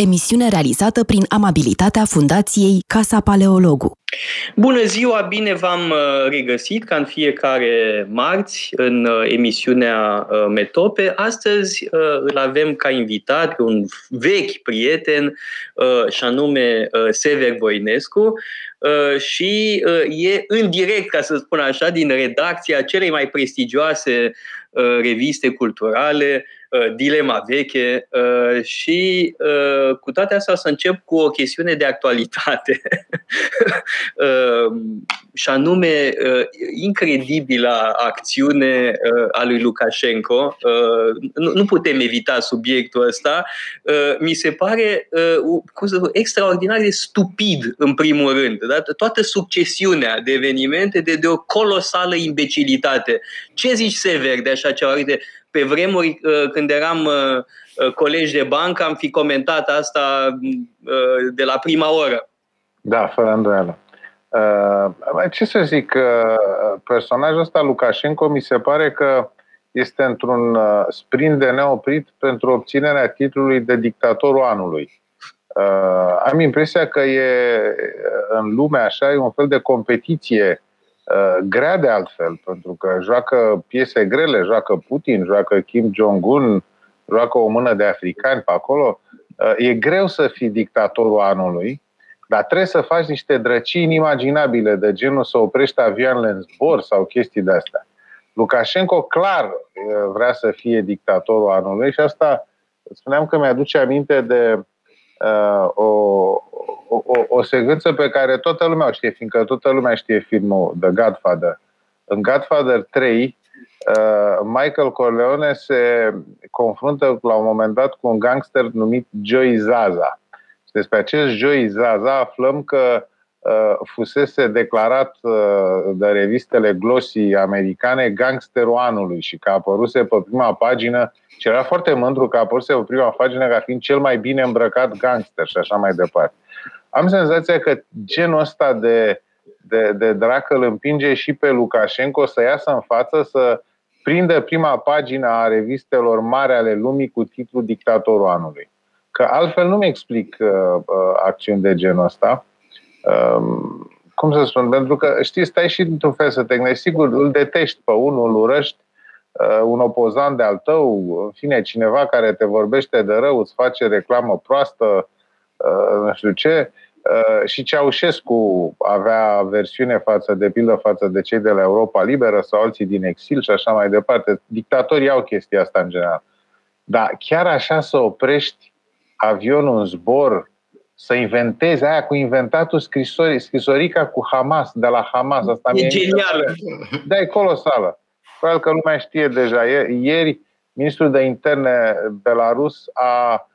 emisiune realizată prin amabilitatea Fundației Casa Paleologu. Bună ziua, bine v-am uh, regăsit ca în fiecare marți în uh, emisiunea uh, Metope. Astăzi îl avem ca invitat pe un vechi prieten și anume Sever Voinescu și e în direct, ca să spun așa, din redacția celei mai prestigioase reviste culturale, Uh, dilema veche uh, și uh, cu toate astea o să încep cu o chestiune de actualitate și anume incredibila acțiune a lui Lukashenko. Nu putem evita subiectul ăsta. Mi se pare cum să spun, extraordinar de stupid în primul rând. Da? Toată succesiunea de evenimente de, de o colosală imbecilitate. Ce zici, Sever, de așa ceva? Uite, pe vremuri, uh, când eram uh, uh, colegi de bancă, am fi comentat asta de la prima oră. Da, fără îndoială. Ce să zic, personajul ăsta, Lukashenko, mi se pare că este într-un sprint de neoprit pentru obținerea titlului de dictatorul anului. Am impresia că e în lume așa, e un fel de competiție Uh, grea de altfel, pentru că joacă piese grele, joacă Putin, joacă Kim Jong-un, joacă o mână de africani pe acolo. Uh, e greu să fii dictatorul anului, dar trebuie să faci niște drăcii inimaginabile, de genul să oprești avioanele în zbor sau chestii de astea. Lukashenko clar uh, vrea să fie dictatorul anului și asta spuneam că mi-aduce aminte de uh, o, o, o secvență pe care toată lumea o știe, fiindcă toată lumea știe filmul The Godfather. În Godfather 3, uh, Michael Corleone se confruntă la un moment dat cu un gangster numit Joey Zaza. Și despre acest Joey Zaza aflăm că uh, fusese declarat uh, de revistele glossy americane gangsterul anului și că apăruse pe prima pagină și era foarte mândru că apăruse pe prima pagină ca fiind cel mai bine îmbrăcat gangster și așa mai departe am senzația că genul ăsta de, de, de dracă îl împinge și pe Lukashenko să iasă în față, să prindă prima pagină a revistelor mari ale lumii cu titlul Dictatorul anului. Că altfel nu-mi explic uh, uh, acțiuni de genul ăsta. Um, cum să spun? Pentru că, știi, stai și într-un fel să te gândești. Sigur, îl detești pe unul, îl urăști, uh, un opozant de-al tău, în fine, cineva care te vorbește de rău, îți face reclamă proastă, uh, nu știu ce, Uh, și Ceaușescu avea versiune față de pildă față de cei de la Europa Liberă sau alții din exil și așa mai departe. Dictatorii au chestia asta în general. Dar chiar așa să oprești avionul în zbor, să inventezi aia cu inventatul scrisori, scrisorica cu Hamas, de la Hamas. Asta e genială! Da, e colosală. Probabil că lumea știe deja. Ieri, ministrul de interne Belarus a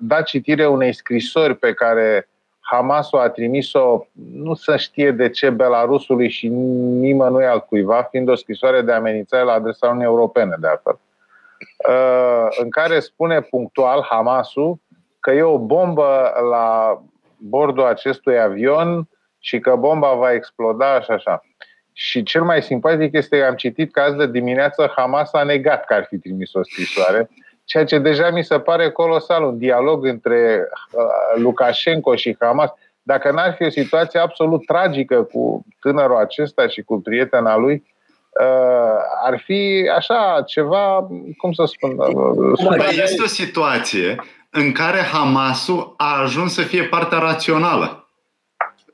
dat citire unei scrisori pe care Hamasul a trimis-o, nu să știe de ce Belarusului și nimănui altcuiva, fiind o scrisoare de amenințare la adresa Uniunii Europene, de altfel, în care spune punctual Hamasul că e o bombă la bordul acestui avion și că bomba va exploda și așa. Și cel mai simpatic este că am citit că azi de dimineață Hamas a negat că ar fi trimis o scrisoare ceea ce deja mi se pare colosal, un dialog între uh, Lukashenko și Hamas. Dacă n-ar fi o situație absolut tragică cu tânărul acesta și cu prietena lui, uh, ar fi așa ceva, cum să spun... Uh, este o situație în care Hamasul a ajuns să fie partea rațională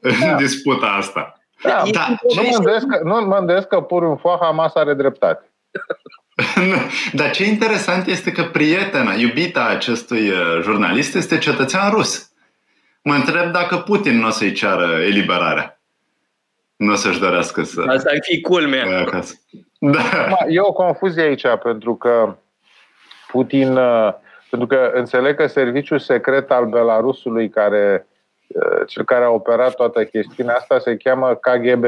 da. în disputa asta. Da, da. Nu, mă îndoiesc că, nu mă îndoiesc că pur în foa Hamas are dreptate. Dar ce interesant este că prietena, iubita acestui uh, jurnalist este cetățean rus. Mă întreb dacă Putin nu o să-i ceară eliberarea. Nu o să-și dorească să... Asta ar fi culmea. Da. E o confuzie aici, pentru că Putin... Uh, pentru că înțeleg că serviciul secret al Belarusului, care, uh, cel care a operat toată chestiunea asta, se cheamă KGB.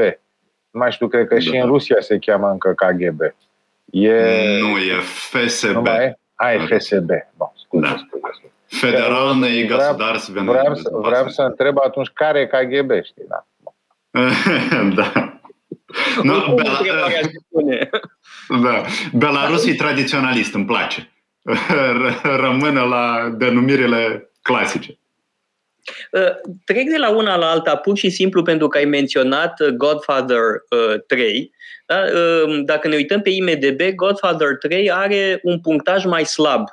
Nu mai știu, cred că da. și în Rusia se cheamă încă KGB. E... Nu, e FSB. Nu e? A, e da. FSB. Bon, scuze, da. scuze. Federal ne vreau, vreau, să, vreau să întreb atunci care e KGB, știi, da. da. No, Bela... da. Belarus e tradiționalist, îmi place. Rămâne la denumirile clasice. Uh, trec de la una la alta pur și simplu pentru că ai menționat uh, Godfather 3. Uh, da? Dacă ne uităm pe IMDB, Godfather 3 are un punctaj mai slab.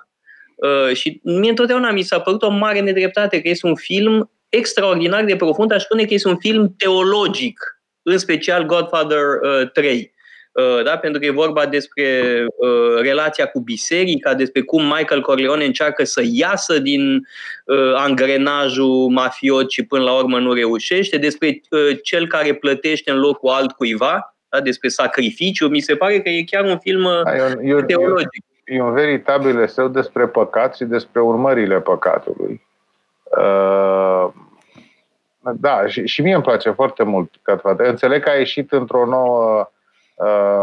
Și mie întotdeauna mi s-a părut o mare nedreptate că este un film extraordinar de profund. Aș spune că este un film teologic, în special Godfather 3. Uh, da? pentru că e vorba despre uh, relația cu biserica, despre cum Michael Corleone încearcă să iasă din uh, angrenajul mafiot și până la urmă nu reușește, despre uh, cel care plătește în locul altcuiva, da? despre sacrificiu. Mi se pare că e chiar un film uh, eu, teologic. E, e un veritabil eseu despre păcat și despre urmările păcatului. Uh, da, și, și mie îmi place foarte mult Înțeleg că a ieșit într-o nouă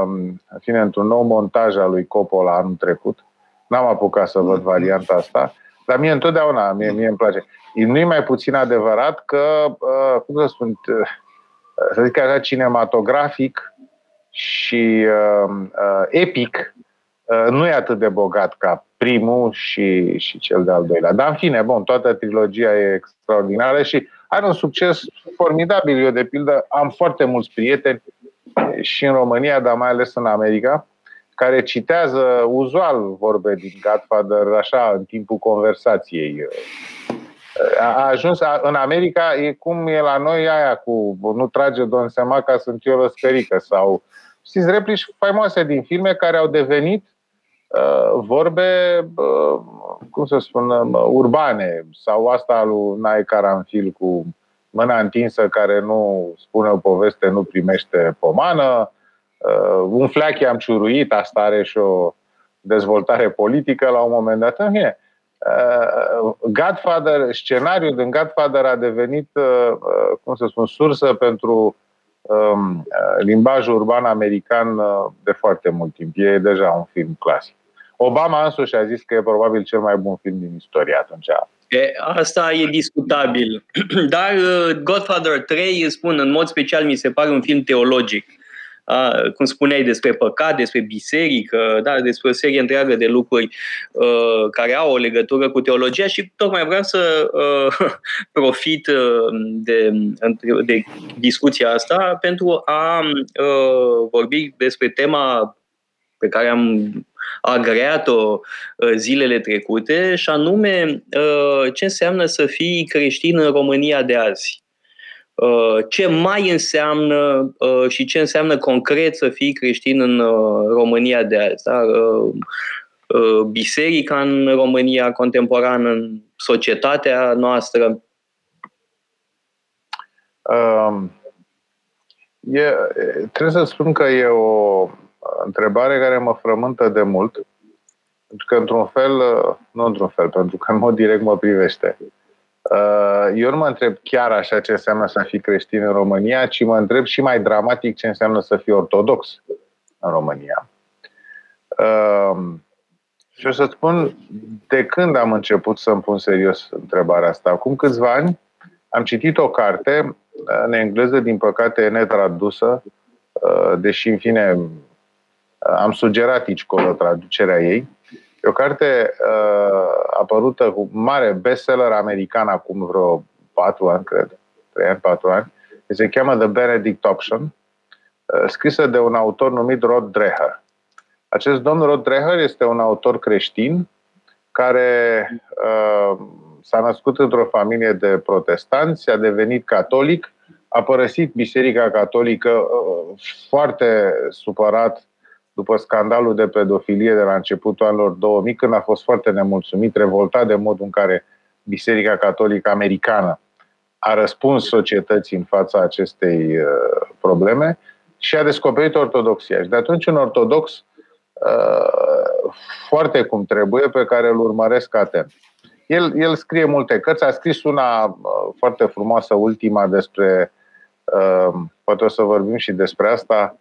în fine, într-un nou montaj al lui Coppola anul trecut. N-am apucat să văd varianta asta, dar mie întotdeauna, mie, mie îmi place. Nu e mai puțin adevărat că, uh, cum să spun, uh, să zic așa, cinematografic și uh, uh, epic, uh, nu e atât de bogat ca primul și, și cel de-al doilea. Dar, în fine, bun, toată trilogia e extraordinară și are un succes formidabil. Eu, de pildă, am foarte mulți prieteni și în România, dar mai ales în America, care citează uzual vorbe din Godfather așa în timpul conversației. A ajuns în America, e cum e la noi aia cu nu trage Don Sema ca sunt eu răscărică sau știți, replici faimoase din filme care au devenit uh, vorbe, uh, cum să spun, uh, urbane sau asta lui Nai Caranfil cu mâna întinsă care nu spune o poveste nu primește pomană, uh, un fleac i-am ciuruit, asta are și o dezvoltare politică la un moment dat. În fine, uh, Godfather, scenariul din Godfather a devenit, uh, cum să spun, sursă pentru um, limbajul urban american de foarte mult timp. E deja un film clasic. Obama însuși a zis că e probabil cel mai bun film din istorie atunci. E, asta e discutabil. Dar uh, Godfather 3, spun, în mod special, mi se pare un film teologic. A, cum spuneai, despre păcat, despre biserică, da, despre o serie întreagă de lucruri uh, care au o legătură cu teologia și tocmai vreau să uh, profit uh, de, de discuția asta pentru a uh, vorbi despre tema pe care am agreat-o uh, zilele trecute, și anume uh, ce înseamnă să fii creștin în România de azi. Uh, ce mai înseamnă și ce înseamnă concret să fii creștin în România de azi. Da? Biserica în România contemporană, în societatea noastră. Um, e, trebuie să spun că e o întrebare care mă frământă de mult, pentru că într-un fel, nu într-un fel, pentru că în mod direct mă privește. Uh, eu nu mă întreb chiar așa ce înseamnă să fii creștin în România, ci mă întreb și mai dramatic ce înseamnă să fii ortodox în România. Uh, și o să spun de când am început să-mi pun serios întrebarea asta. Acum câțiva ani am citit o carte în engleză, din păcate netradusă, uh, deși în fine am sugerat aici colo traducerea ei. E o carte uh, apărută cu mare bestseller american acum vreo patru ani, cred, trei ani, patru ani. Se cheamă The Benedict Option, uh, scrisă de un autor numit Rod Dreher. Acest domn Rod Dreher este un autor creștin care uh, s-a născut într-o familie de protestanți, a devenit catolic, a părăsit Biserica Catolică uh, foarte supărat după scandalul de pedofilie de la începutul anilor 2000, când a fost foarte nemulțumit, revoltat de modul în care Biserica Catolică Americană a răspuns societății în fața acestei uh, probleme și a descoperit ortodoxia. Și de atunci un ortodox uh, foarte cum trebuie, pe care îl urmăresc atent. El, el scrie multe cărți, a scris una uh, foarte frumoasă, ultima, despre, poate o să vorbim și despre asta,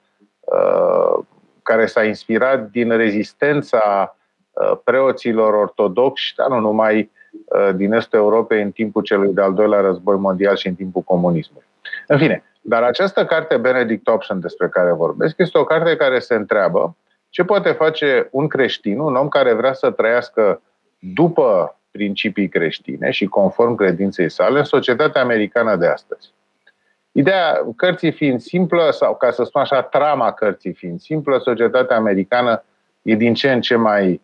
care s-a inspirat din rezistența uh, preoților ortodoxi, dar nu numai uh, din estul Europei în timpul celui de-al doilea război mondial și în timpul comunismului. În fine, dar această carte Benedict Option despre care vorbesc este o carte care se întreabă ce poate face un creștin, un om care vrea să trăiască după principii creștine și conform credinței sale în societatea americană de astăzi. Ideea cărții fiind simplă, sau ca să spun așa, trama cărții fiind simplă, societatea americană e din ce în ce mai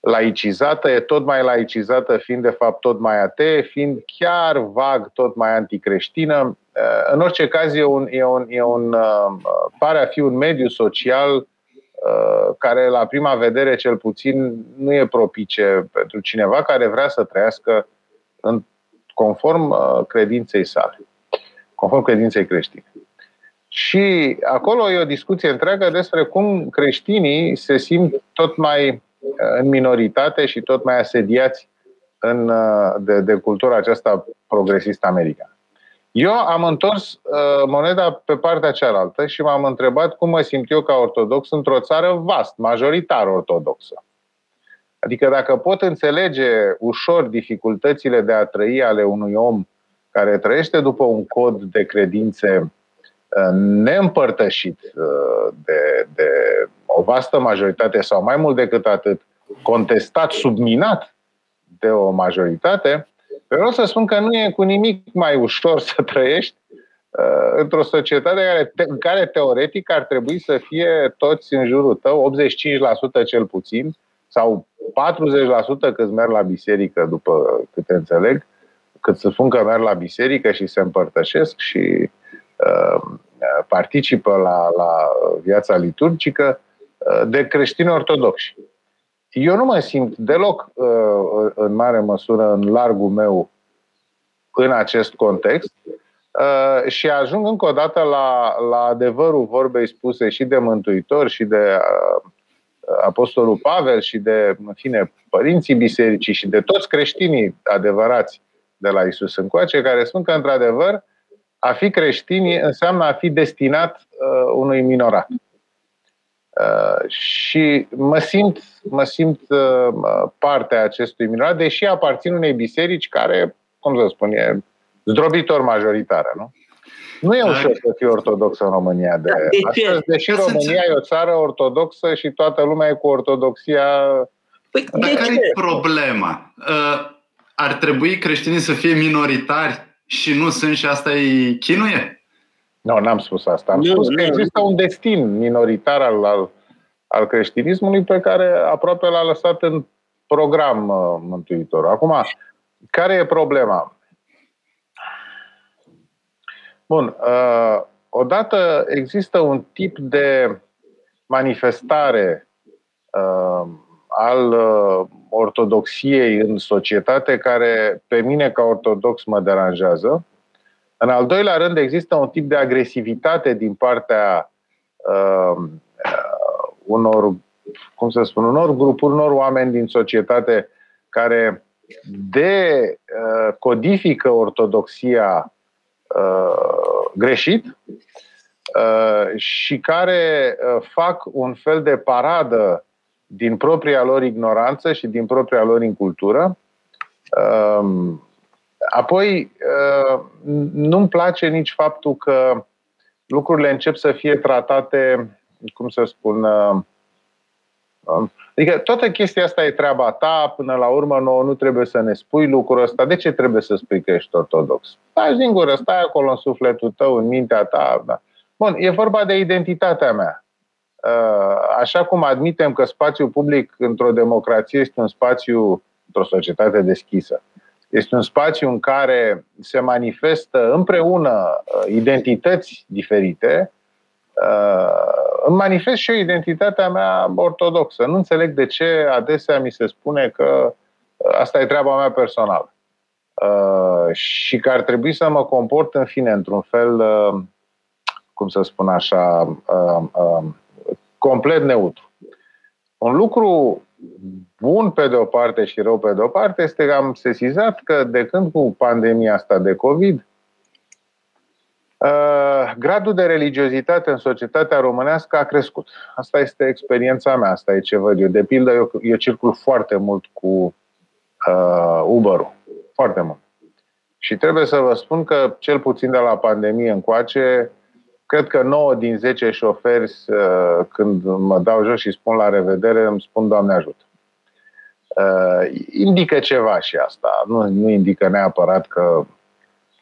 laicizată, e tot mai laicizată, fiind de fapt tot mai atee, fiind chiar vag tot mai anticreștină. În orice caz, e un, e un, e un, pare a fi un mediu social care la prima vedere cel puțin nu e propice pentru cineva care vrea să trăiască în conform credinței sale, conform credinței creștine. Și acolo e o discuție întreagă despre cum creștinii se simt tot mai în minoritate și tot mai asediați în, de, de cultura aceasta progresistă americană. Eu am întors uh, moneda pe partea cealaltă și m-am întrebat cum mă simt eu ca ortodox într-o țară vast, majoritar ortodoxă. Adică dacă pot înțelege ușor dificultățile de a trăi ale unui om care trăiește după un cod de credințe uh, neîmpărtășit uh, de, de o vastă majoritate sau mai mult decât atât, contestat, subminat de o majoritate, Vreau să spun că nu e cu nimic mai ușor să trăiești uh, într-o societate care, te, în care teoretic ar trebui să fie toți în jurul tău, 85% cel puțin, sau 40% cât merg la biserică, după câte înțeleg, cât să spun că merg la biserică și se împărtășesc și uh, participă la, la viața liturgică uh, de creștini ortodoxi. Eu nu mă simt deloc uh, în mare măsură în largul meu în acest context uh, și ajung încă o dată la, la adevărul vorbei spuse și de Mântuitor și de uh, Apostolul Pavel și de, în fine, părinții bisericii și de toți creștinii adevărați de la Isus încoace, care spun că, într-adevăr, a fi creștini înseamnă a fi destinat uh, unui minorat. Uh, și mă simt, mă simt uh, partea acestui minunat, deși aparțin unei biserici care, cum să spun, e zdrobitor majoritară, nu? Nu e ușor să fii ortodox în România. De, de ce? Astăzi, deși România e o țară ortodoxă și toată lumea e cu ortodoxia... Păi, Dar care e problema? Uh, ar trebui creștinii să fie minoritari și nu sunt și asta e chinuie? Nu, n-am spus asta. Am nu, spus nu, că există un destin minoritar al, al, al creștinismului pe care aproape l-a lăsat în program uh, Mântuitor. Acum, care e problema? Bun. Uh, odată există un tip de manifestare uh, al uh, ortodoxiei în societate care pe mine ca ortodox mă deranjează. În al doilea rând, există un tip de agresivitate din partea uh, uh, unor, cum să spun, unor grupuri, unor oameni din societate care decodifică uh, ortodoxia uh, greșit uh, și care uh, fac un fel de paradă din propria lor ignoranță și din propria lor incultură. Uh, Apoi, uh, nu-mi place nici faptul că lucrurile încep să fie tratate, cum să spun, uh, um, Adică toată chestia asta e treaba ta, până la urmă nouă nu trebuie să ne spui lucrul ăsta. De ce trebuie să spui că ești ortodox? Stai din gură, stai acolo în sufletul tău, în mintea ta. Da. Bun, e vorba de identitatea mea. Uh, așa cum admitem că spațiul public într-o democrație este un spațiu într-o societate deschisă. Este un spațiu în care se manifestă împreună uh, identități diferite. Uh, îmi manifest și eu identitatea mea ortodoxă. Nu înțeleg de ce adesea mi se spune că uh, asta e treaba mea personală. Și că ar trebui să mă comport, în fine, într-un fel, cum să spun așa, complet neutru. Un lucru bun pe de o parte și rău pe de o parte este că am sesizat că de când cu pandemia asta de COVID, uh, gradul de religiozitate în societatea românească a crescut. Asta este experiența mea, asta e ce văd eu. De pildă, eu, eu circul foarte mult cu uh, Uber-ul. Foarte mult. Și trebuie să vă spun că, cel puțin de la pandemie încoace, cred că 9 din 10 șoferi, uh, când mă dau jos și spun la revedere, îmi spun Doamne ajută. Uh, indică ceva și asta. Nu, nu indică neapărat că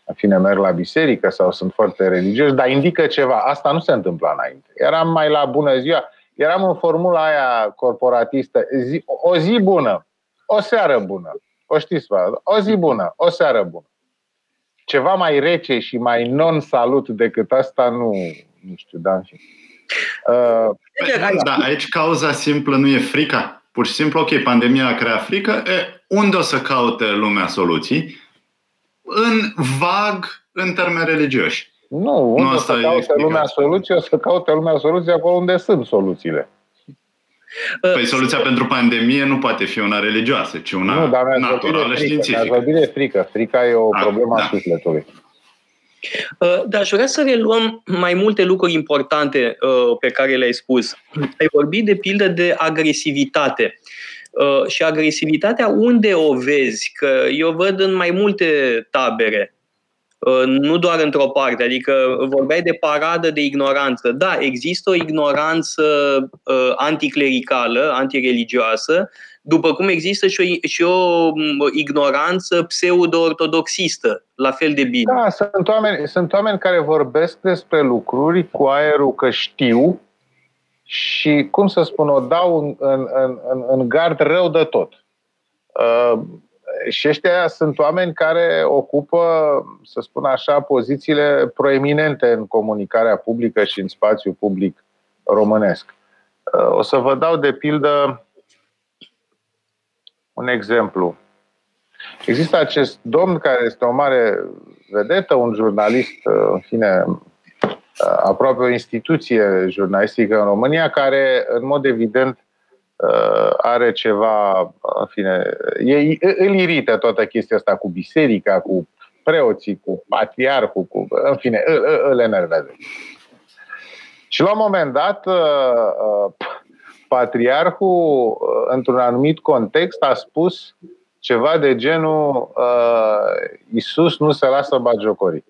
în fine, merg la biserică sau sunt foarte religioși, dar indică ceva. Asta nu se întâmplă înainte. Eram mai la bună ziua, eram în formula aia corporatistă. Zi, o zi bună, o seară bună. O știți, o zi bună, o seară bună. Ceva mai rece și mai non-salut decât asta, nu, nu știu, da, în fin. Uh, da, aici cauza simplă nu e frica. Pur și simplu, ok, pandemia a creat frică, e, unde o să caute lumea soluții? în vag în termeni religioși. Nu, unde nu o să caute lumea soluții, o să caute lumea soluții acolo unde sunt soluțiile. Păi soluția pentru pandemie nu poate fi una religioasă, ci una nu, dar naturală științifică. Dar vorbit de frică. Frica e o a, ah, problemă da. a sufletului. Uh, dar aș vrea să reluăm mai multe lucruri importante uh, pe care le-ai spus. Ai vorbit de pildă de agresivitate. Uh, și agresivitatea unde o vezi? Că eu văd în mai multe tabere, uh, nu doar într-o parte, adică vorbeai de paradă de ignoranță. Da, există o ignoranță uh, anticlericală, antireligioasă, după cum există și o, și o ignoranță pseudo-ortodoxistă, la fel de bine. Da, sunt oameni, sunt oameni care vorbesc despre lucruri cu aerul că știu, și, cum să spun, o dau în, în, în, în gard rău de tot. Uh, și ăștia sunt oameni care ocupă, să spun așa, pozițiile proeminente în comunicarea publică și în spațiul public românesc. Uh, o să vă dau de pildă un exemplu. Există acest domn care este o mare vedetă, un jurnalist, uh, în fine, Uh, aproape o instituție jurnalistică în România care, în mod evident, uh, are ceva, în fine, e, îl irită toată chestia asta cu biserica, cu preoții, cu patriarhul, cu, în fine, îl, îl enervează. Și la un moment dat, uh, patriarhul, într-un anumit context, a spus ceva de genul Iisus nu se lasă bagiocorit.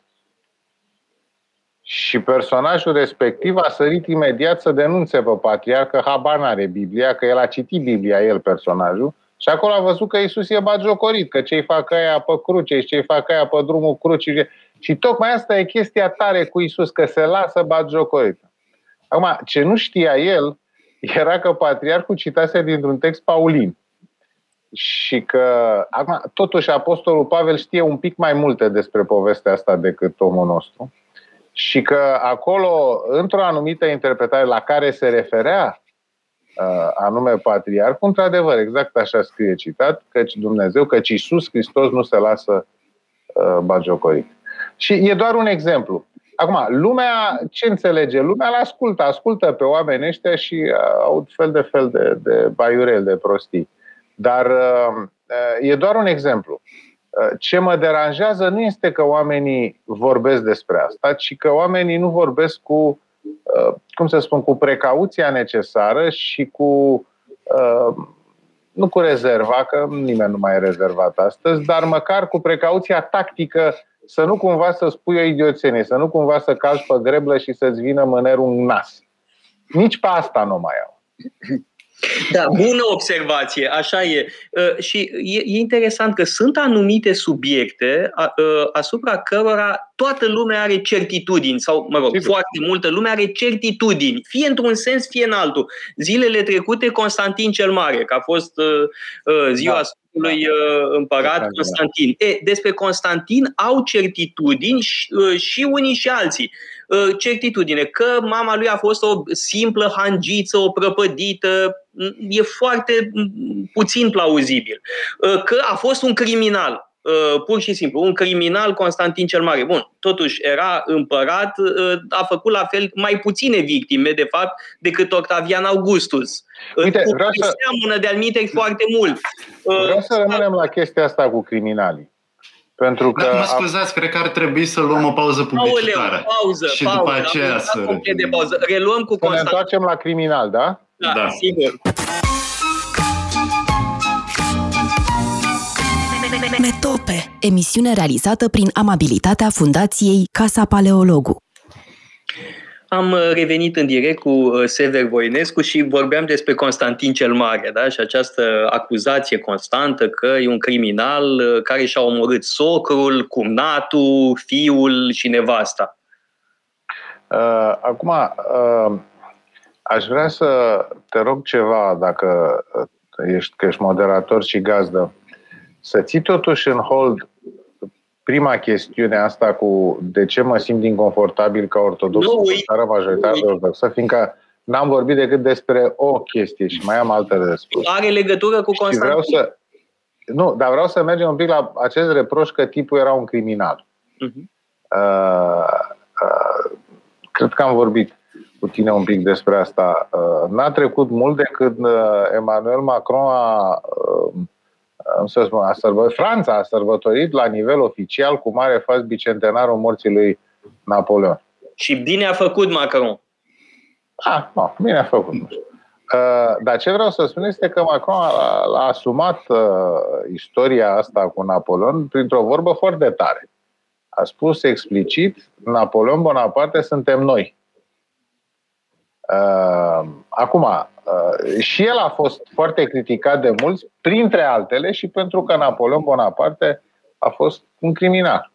Și personajul respectiv a sărit imediat să denunțe pe patriarh că habar n-are Biblia, că el a citit Biblia, el personajul, și acolo a văzut că Isus e bagiocorit, că cei fac aia pe cruce și cei fac aia pe drumul crucii. Și tocmai asta e chestia tare cu Isus, că se lasă bagiocorit. Acum, ce nu știa el era că patriarhul citase dintr-un text Paulin. Și că, acum, totuși, Apostolul Pavel știe un pic mai multe despre povestea asta decât omul nostru și că acolo, într-o anumită interpretare la care se referea uh, anume patriarhul, într-adevăr, exact așa scrie citat, căci Dumnezeu, căci Iisus Hristos nu se lasă uh, bagiocorit. Și e doar un exemplu. Acum, lumea, ce înțelege? Lumea îl ascultă, ascultă pe oamenii ăștia și uh, aud fel de fel de, de baiurel, de prostii. Dar uh, e doar un exemplu. Uh, ce mă deranjează nu este că oamenii vorbesc despre asta, ci că oamenii nu vorbesc cu, uh, cum să spun, cu precauția necesară și cu, uh, nu cu rezerva, că nimeni nu mai e rezervat astăzi, dar măcar cu precauția tactică să nu cumva să spui o idioțenie, să nu cumva să calci pe greblă și să-ți vină mânerul în nas. Nici pe asta nu mai au. Da, bună observație, așa e. Uh, și e, e interesant că sunt anumite subiecte uh, asupra cărora toată lumea are certitudini, sau, mă rog, Sigur. foarte multă lume are certitudini, fie într-un sens, fie în altul. Zilele trecute, Constantin cel Mare, că a fost uh, ziua da lui da. împărat Constantin. E, despre Constantin au certitudini și, și unii și alții. Uh, certitudine că mama lui a fost o simplă hangiță, o prăpădită, e foarte puțin plauzibil. Uh, că a fost un criminal, Uh, pur și simplu, un criminal Constantin cel Mare. Bun, totuși era împărat, uh, a făcut la fel mai puține victime, de fapt, decât Octavian Augustus. Uite, vreau să... seamănă de-al foarte mult. Vreau să rămânem la chestia asta cu criminalii. Pentru că... Da, mă scuzați, cred că ar trebui să luăm o pauză publicitară. Aoleu, pauză, și pauză, după aceea să... De pauză. Reluăm cu Să ne întoarcem la criminal, da? Da, da. sigur. Metope, emisiune realizată prin amabilitatea Fundației Casa Paleologu. Am uh, revenit în direct cu uh, Sever Voinescu și vorbeam despre Constantin cel Mare da? și această acuzație constantă că e un criminal uh, care și-a omorât socrul, cumnatul, fiul și nevasta. Acum, aș vrea să te rog ceva, dacă ești, că ești moderator și gazdă, să ții totuși în hold prima chestiune asta cu de ce mă simt inconfortabil ca ortodox nu, în țară majoritară ortodoxă, fiindcă n-am vorbit decât despre o chestie și mai am alte de spus. Are legătură cu Constantin. Vreau să, nu, dar vreau să mergem un pic la acest reproș că tipul era un criminal. Uh-huh. Uh, uh, cred că am vorbit cu tine un pic despre asta. Uh, n-a trecut mult de când uh, Emmanuel Macron a uh, să spun, a sărbătorit, Franța a sărbătorit la nivel oficial cu mare faz bicentenarul morții lui Napoleon. Și bine a făcut Macron. Ah, nu, bine a făcut, nu știu. Uh, dar ce vreau să spun este că Macron a, a asumat uh, istoria asta cu Napoleon printr-o vorbă foarte tare. A spus explicit, Napoleon Bonaparte suntem noi. Uh, acum, uh, și el a fost foarte criticat de mulți, printre altele și pentru că Napoleon Bonaparte a fost un criminal.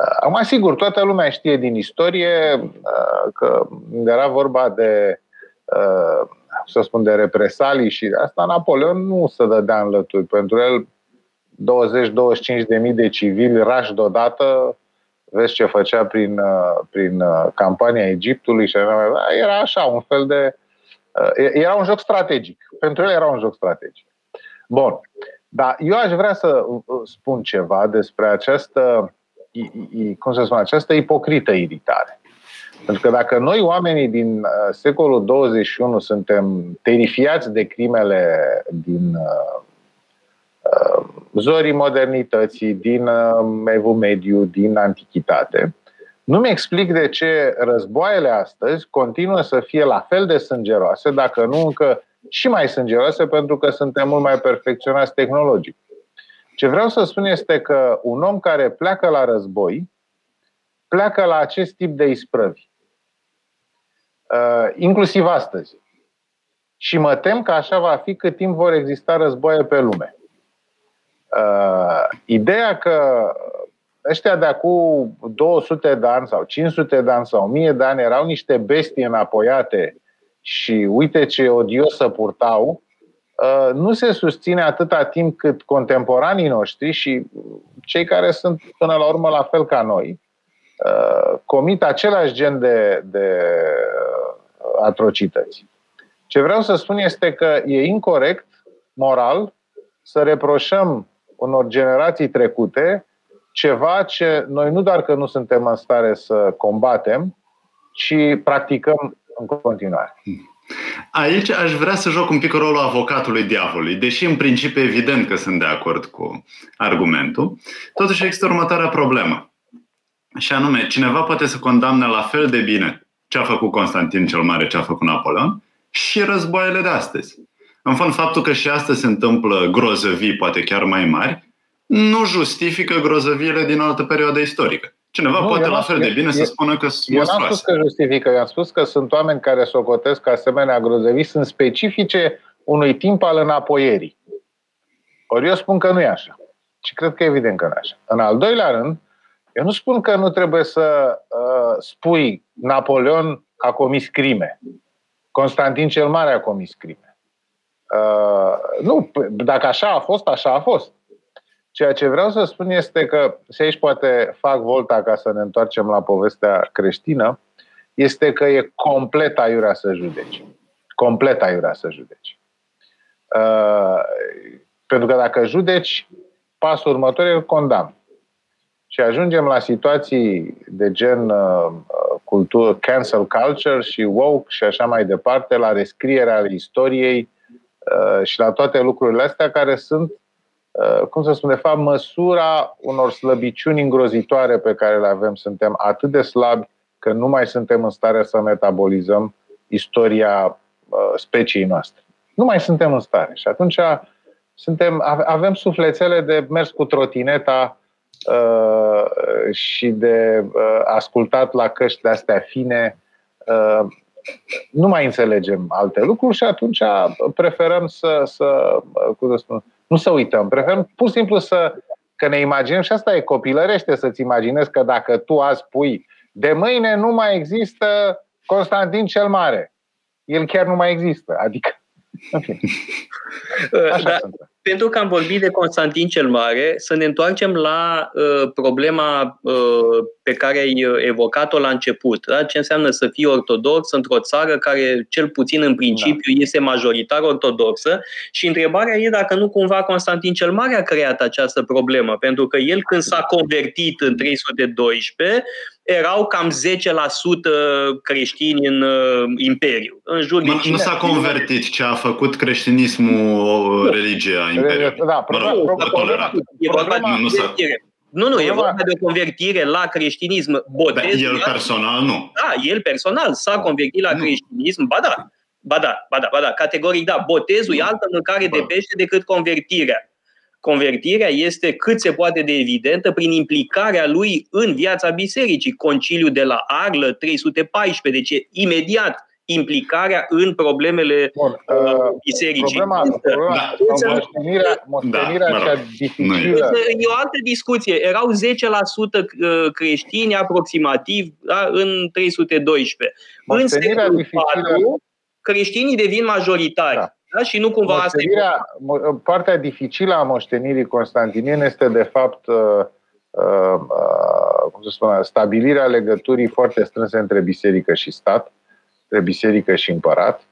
Uh, acum, sigur, toată lumea știe din istorie uh, că era vorba de, uh, să spun, de represalii și asta Napoleon nu se dădea în lături. Pentru el 20-25 de mii de civili rași deodată vezi ce făcea prin, uh, prin uh, campania Egiptului și era așa, un fel de... Uh, era un joc strategic. Pentru el era un joc strategic. Bun. Dar eu aș vrea să spun ceva despre această, cum să spun, această ipocrită iritare. Pentru că dacă noi, oamenii din secolul 21, suntem terifiați de crimele din Uh, zorii modernității, din uh, evul mediu, din antichitate. Nu-mi explic de ce războaiele astăzi continuă să fie la fel de sângeroase, dacă nu încă și mai sângeroase, pentru că suntem mult mai perfecționați tehnologic. Ce vreau să spun este că un om care pleacă la război, pleacă la acest tip de isprăvi. Uh, inclusiv astăzi. Și mă tem că așa va fi cât timp vor exista războaie pe lume. Uh, ideea că ăștia de acum 200 de ani sau 500 de ani sau 1000 de ani erau niște bestii înapoiate și uite ce odios să purtau, uh, nu se susține atâta timp cât contemporanii noștri și cei care sunt până la urmă la fel ca noi, uh, comit același gen de, de uh, atrocități. Ce vreau să spun este că e incorrect, moral, să reproșăm unor generații trecute ceva ce noi nu doar că nu suntem în stare să combatem, ci practicăm în continuare. Aici aș vrea să joc un pic rolul avocatului diavolului, deși în principiu evident că sunt de acord cu argumentul. Totuși există următoarea problemă. Și anume, cineva poate să condamne la fel de bine ce a făcut Constantin cel Mare, ce a făcut Napoleon și războaiele de astăzi. În fond, faptul că și astăzi se întâmplă grozăvii, poate chiar mai mari, nu justifică grozăviile din altă perioadă istorică. Cineva nu, poate la fel de bine e, să spună că sunt Eu n-am spus că justifică, eu am spus că sunt oameni care socotesc că asemenea grozăvii sunt specifice unui timp al înapoierii. Ori eu spun că nu e așa. Și cred că e evident că nu e așa. În al doilea rând, eu nu spun că nu trebuie să uh, spui Napoleon a comis crime. Constantin cel Mare a comis crime. Uh, nu, dacă așa a fost, așa a fost. Ceea ce vreau să spun este că, și aici poate fac volta ca să ne întoarcem la povestea creștină, este că e complet aiurea să judeci. Complet aiurea să judeci. Uh, pentru că dacă judeci, pasul următor e condamn. Și ajungem la situații de gen uh, cultură, cancel culture și woke și așa mai departe, la rescrierea istoriei, Uh, și la toate lucrurile astea care sunt, uh, cum să spun, de fapt, măsura unor slăbiciuni îngrozitoare pe care le avem. Suntem atât de slabi că nu mai suntem în stare să metabolizăm istoria uh, speciei noastre. Nu mai suntem în stare. Și atunci suntem, avem suflețele de mers cu trotineta și de ascultat la căști de astea fine nu mai înțelegem alte lucruri și atunci preferăm să, să cum să spun, nu să uităm, preferăm pur și simplu să că ne imaginăm și asta e copilărește să-ți imaginezi că dacă tu azi pui de mâine nu mai există Constantin cel Mare. El chiar nu mai există. Adică, în fine. Așa da, sunt pentru că am vorbit de Constantin cel Mare, să ne întoarcem la uh, problema uh, pe care ai uh, evocat-o la început. Da? Ce înseamnă să fii ortodox într-o țară care, cel puțin în principiu, da. este majoritar ortodoxă și întrebarea e dacă nu cumva Constantin cel Mare a creat această problemă, pentru că el când s-a convertit în 312, erau cam 10% creștini în uh, imperiu. În jur nu, nu s-a convertit, ce a făcut creștinismul religia imperiului. Da, problema, nu, problema, e vorba de nu, nu, nu, e vorba de o convertire la creștinism. Botez, el personal nu. Da, el personal s-a convertit la nu. creștinism, ba da, ba da, ba da, ba da, categoric da. Botezul e altă mâncare de pește decât convertirea. Convertirea este cât se poate de evidentă prin implicarea lui în viața bisericii. Conciliul de la Arlă, 314, deci imediat implicarea în problemele Bun, uh, uh bisericii. Problema, problema da. moștenirea, moștenirea da, cea dificilă. E o altă discuție. Erau 10% uh, creștini aproximativ da, în 312. În secolul 4, creștinii devin majoritari. Da. Da? Și nu cumva asta e... Partea dificilă a moștenirii constantiniene este, de fapt, uh, uh, uh, cum să spun, stabilirea legăturii foarte strânse între biserică și stat, între biserică și împărat.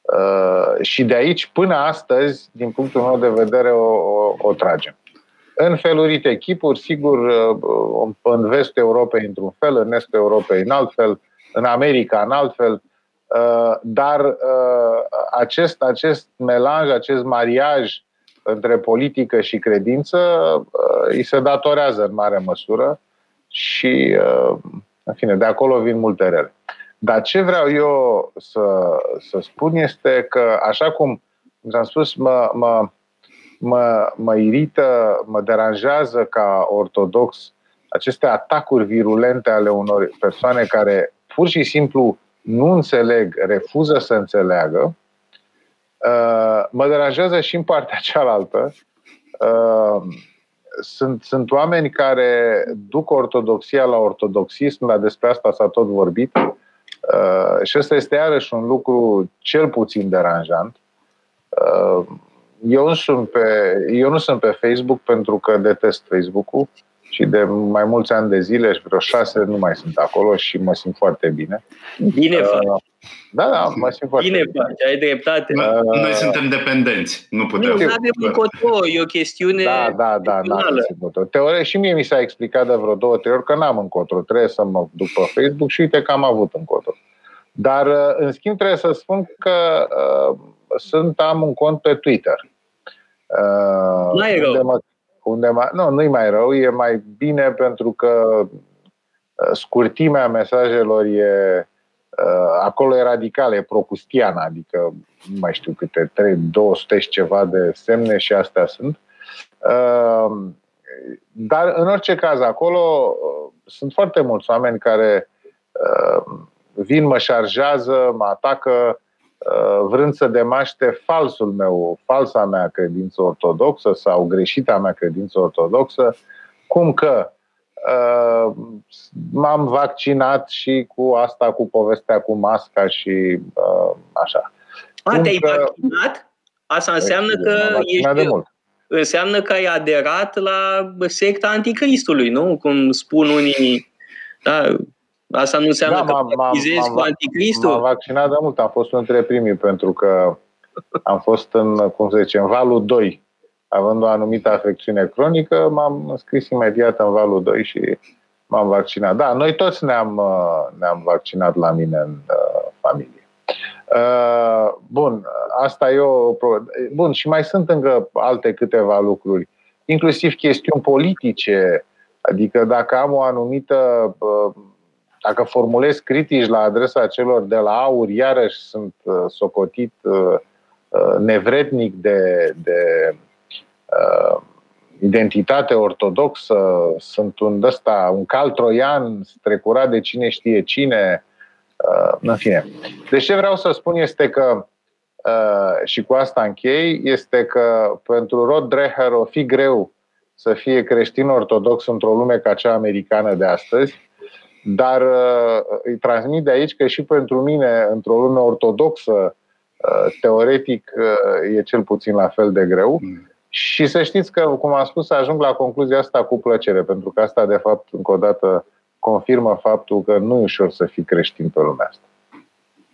Uh, și de aici, până astăzi, din punctul meu de vedere, o, o, o tragem. În felurite chipuri, sigur, uh, în vestul Europei într-un fel, în estul Europei în alt fel, în America în alt fel, Uh, dar uh, acest, acest melanj, acest mariaj între politică și credință uh, îi se datorează în mare măsură și, în fine, de acolo vin multe rele. Dar ce vreau eu să, să spun este că, așa cum am spus, mă, mă, mă, mă irită, mă deranjează ca ortodox aceste atacuri virulente ale unor persoane care pur și simplu nu înțeleg, refuză să înțeleagă, uh, mă deranjează și în partea cealaltă. Uh, sunt, sunt oameni care duc ortodoxia la ortodoxism, dar despre asta s-a tot vorbit. Uh, și ăsta este iarăși un lucru cel puțin deranjant. Eu, sunt pe, eu nu sunt pe Facebook pentru că detest Facebook-ul și de mai mulți ani de zile și vreo șase nu mai sunt acolo și mă simt foarte bine. Bine uh, faci. Da, da, mă simt foarte bine. Bine faci, ai dreptate. Uh, Noi suntem dependenți, nu putem. Nu, nu avem încotro, e o chestiune Da, da, da, nu avem Teoretic și mie mi s-a explicat de vreo două, trei ori că n-am încotro, trebuie să mă duc pe Facebook și uite că am avut încotro. Dar, uh, în schimb, trebuie să spun că uh, sunt, am un cont pe Twitter. Uh, Mai unde mă, unde mai, nu, nu-i mai rău, e mai bine pentru că uh, scurtimea mesajelor e uh, acolo e radicală, e procustiană, adică nu mai știu câte 3, 200 și ceva de semne și astea sunt. Uh, dar în orice caz, acolo sunt foarte mulți oameni care vin, mă șarjează, mă atacă, Uh, vrând să demaște falsul meu, falsa mea credință ortodoxă sau greșita mea credință ortodoxă, cum că uh, m-am vaccinat și cu asta, cu povestea cu masca și uh, așa. A, te-ai că... vaccinat? Asta înseamnă că ești... De mult. Înseamnă că ai aderat la secta anticristului, nu? Cum spun unii, da, Asta nu înseamnă da, că baptizezi cu anticristul? M-am vaccinat de mult, am fost unul dintre primii pentru că am fost în, cum se zice, în valul 2. Având o anumită afecțiune cronică, m-am înscris imediat în valul 2 și m-am vaccinat. Da, noi toți ne-am, uh, ne-am vaccinat la mine în uh, familie. Uh, bun, asta e o Bun, și mai sunt încă alte câteva lucruri, inclusiv chestiuni politice, adică dacă am o anumită uh, dacă formulez critici la adresa celor de la aur, iarăși sunt uh, socotit uh, uh, nevrednic de, de uh, identitate ortodoxă, sunt un ăsta, un cal troian strecurat de cine știe cine, Uh, în fine. Deci ce vreau să spun este că, uh, și cu asta închei, este că pentru Rod Dreher o fi greu să fie creștin ortodox într-o lume ca cea americană de astăzi, dar uh, îi transmit de aici că și pentru mine, într-o lume ortodoxă, teoretic, e cel puțin la fel de greu. Mm. Și să știți că, cum am spus, ajung la concluzia asta cu plăcere, pentru că asta, de fapt, încă o dată, confirmă faptul că nu e ușor să fii creștin pe lumea asta.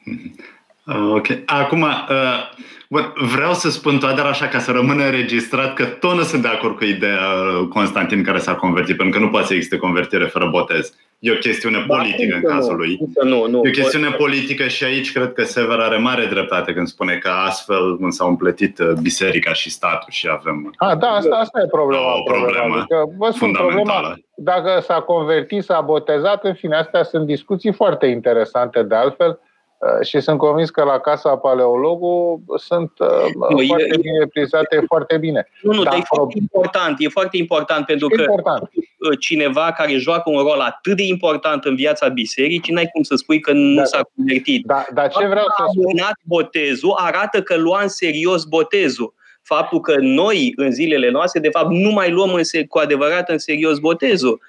Uh, ok. Acum, uh, bun, vreau să spun toate așa ca să rămână înregistrat că tot nu sunt de acord cu ideea uh, Constantin care s-a convertit, pentru că nu poate să existe convertire fără botez. E o chestiune da, politică în cazul nu, lui. Nu, nu, e o chestiune politică și aici cred că Sever are mare dreptate când spune că astfel s-au împletit uh, biserica și statul și avem... A, da, asta, asta e problema. O problemă adică, vă spun, problema, dacă s-a convertit, s-a botezat, în fine, astea sunt discuții foarte interesante de altfel Uh, și sunt convins că la Casa Paleologu sunt uh, nu, foarte e, bine prizate foarte bine. Nu, nu, dar e foarte important, e foarte important pentru că important. Uh, cineva care joacă un rol atât de important în viața bisericii, n-ai cum să spui că nu da, s-a convertit. Da, dar ce vreau să spun? botezul arată că lua în serios botezul faptul că noi, în zilele noastre, de fapt, nu mai luăm în, cu adevărat în serios botezul.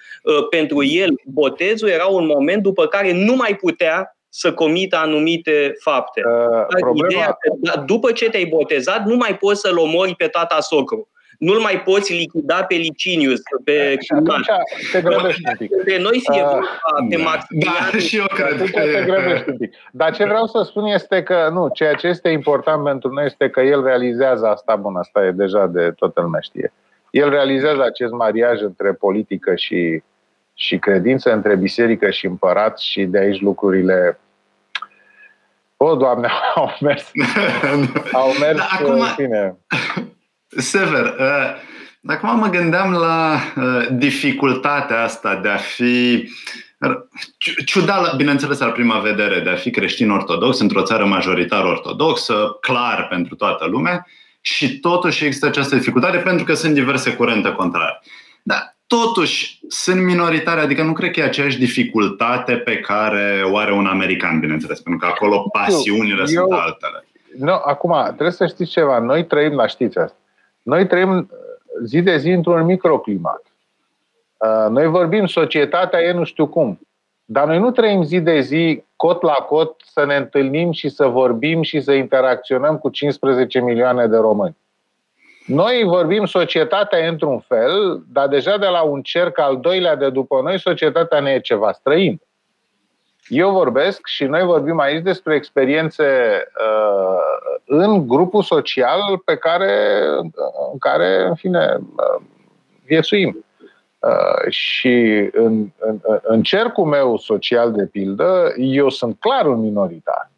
Pentru el, botezul era un moment după care nu mai putea să comită anumite fapte. Uh, problema... Ideea că da, după ce te-ai botezat, nu mai poți să-l omori pe tata socru. Nu-l mai poți lichida pe Licinius, pe și atunci te grăbești un pic. Pe noi fie uh, pe da. Maximian. Da, și eu cred. Atunci te grăbești un pic. Dar ce vreau să spun este că, nu, ceea ce este important pentru noi este că el realizează asta, bun, asta e deja de toată lumea știe. El realizează acest mariaj între politică și și credință între biserică și împărat și de aici lucrurile o, Doamne, au mers. au mers da, acum, bine. Sever, uh, acum mă gândeam la uh, dificultatea asta de a fi ciudat, bineînțeles, la prima vedere, de a fi creștin ortodox într-o țară majoritar ortodoxă, clar pentru toată lumea, și totuși există această dificultate pentru că sunt diverse curente contrare. Dar totuși sunt minoritare, adică nu cred că e aceeași dificultate pe care o are un american, bineînțeles, pentru că acolo pasiunile eu, sunt altele. Nu, acum, trebuie să știți ceva. Noi trăim, la știți asta, noi trăim uh, zi de zi într-un microclimat. Uh, noi vorbim, societatea e nu știu cum. Dar noi nu trăim zi de zi, cot la cot, să ne întâlnim și să vorbim și să interacționăm cu 15 milioane de români. Noi vorbim societatea într-un fel, dar deja de la un cerc al doilea de după noi, societatea ne e ceva străin. Eu vorbesc și noi vorbim aici despre experiențe uh, în grupul social pe care, în care, în fine, uh, viețuim. Uh, și în, în, în cercul meu social, de pildă, eu sunt clar un minoritar.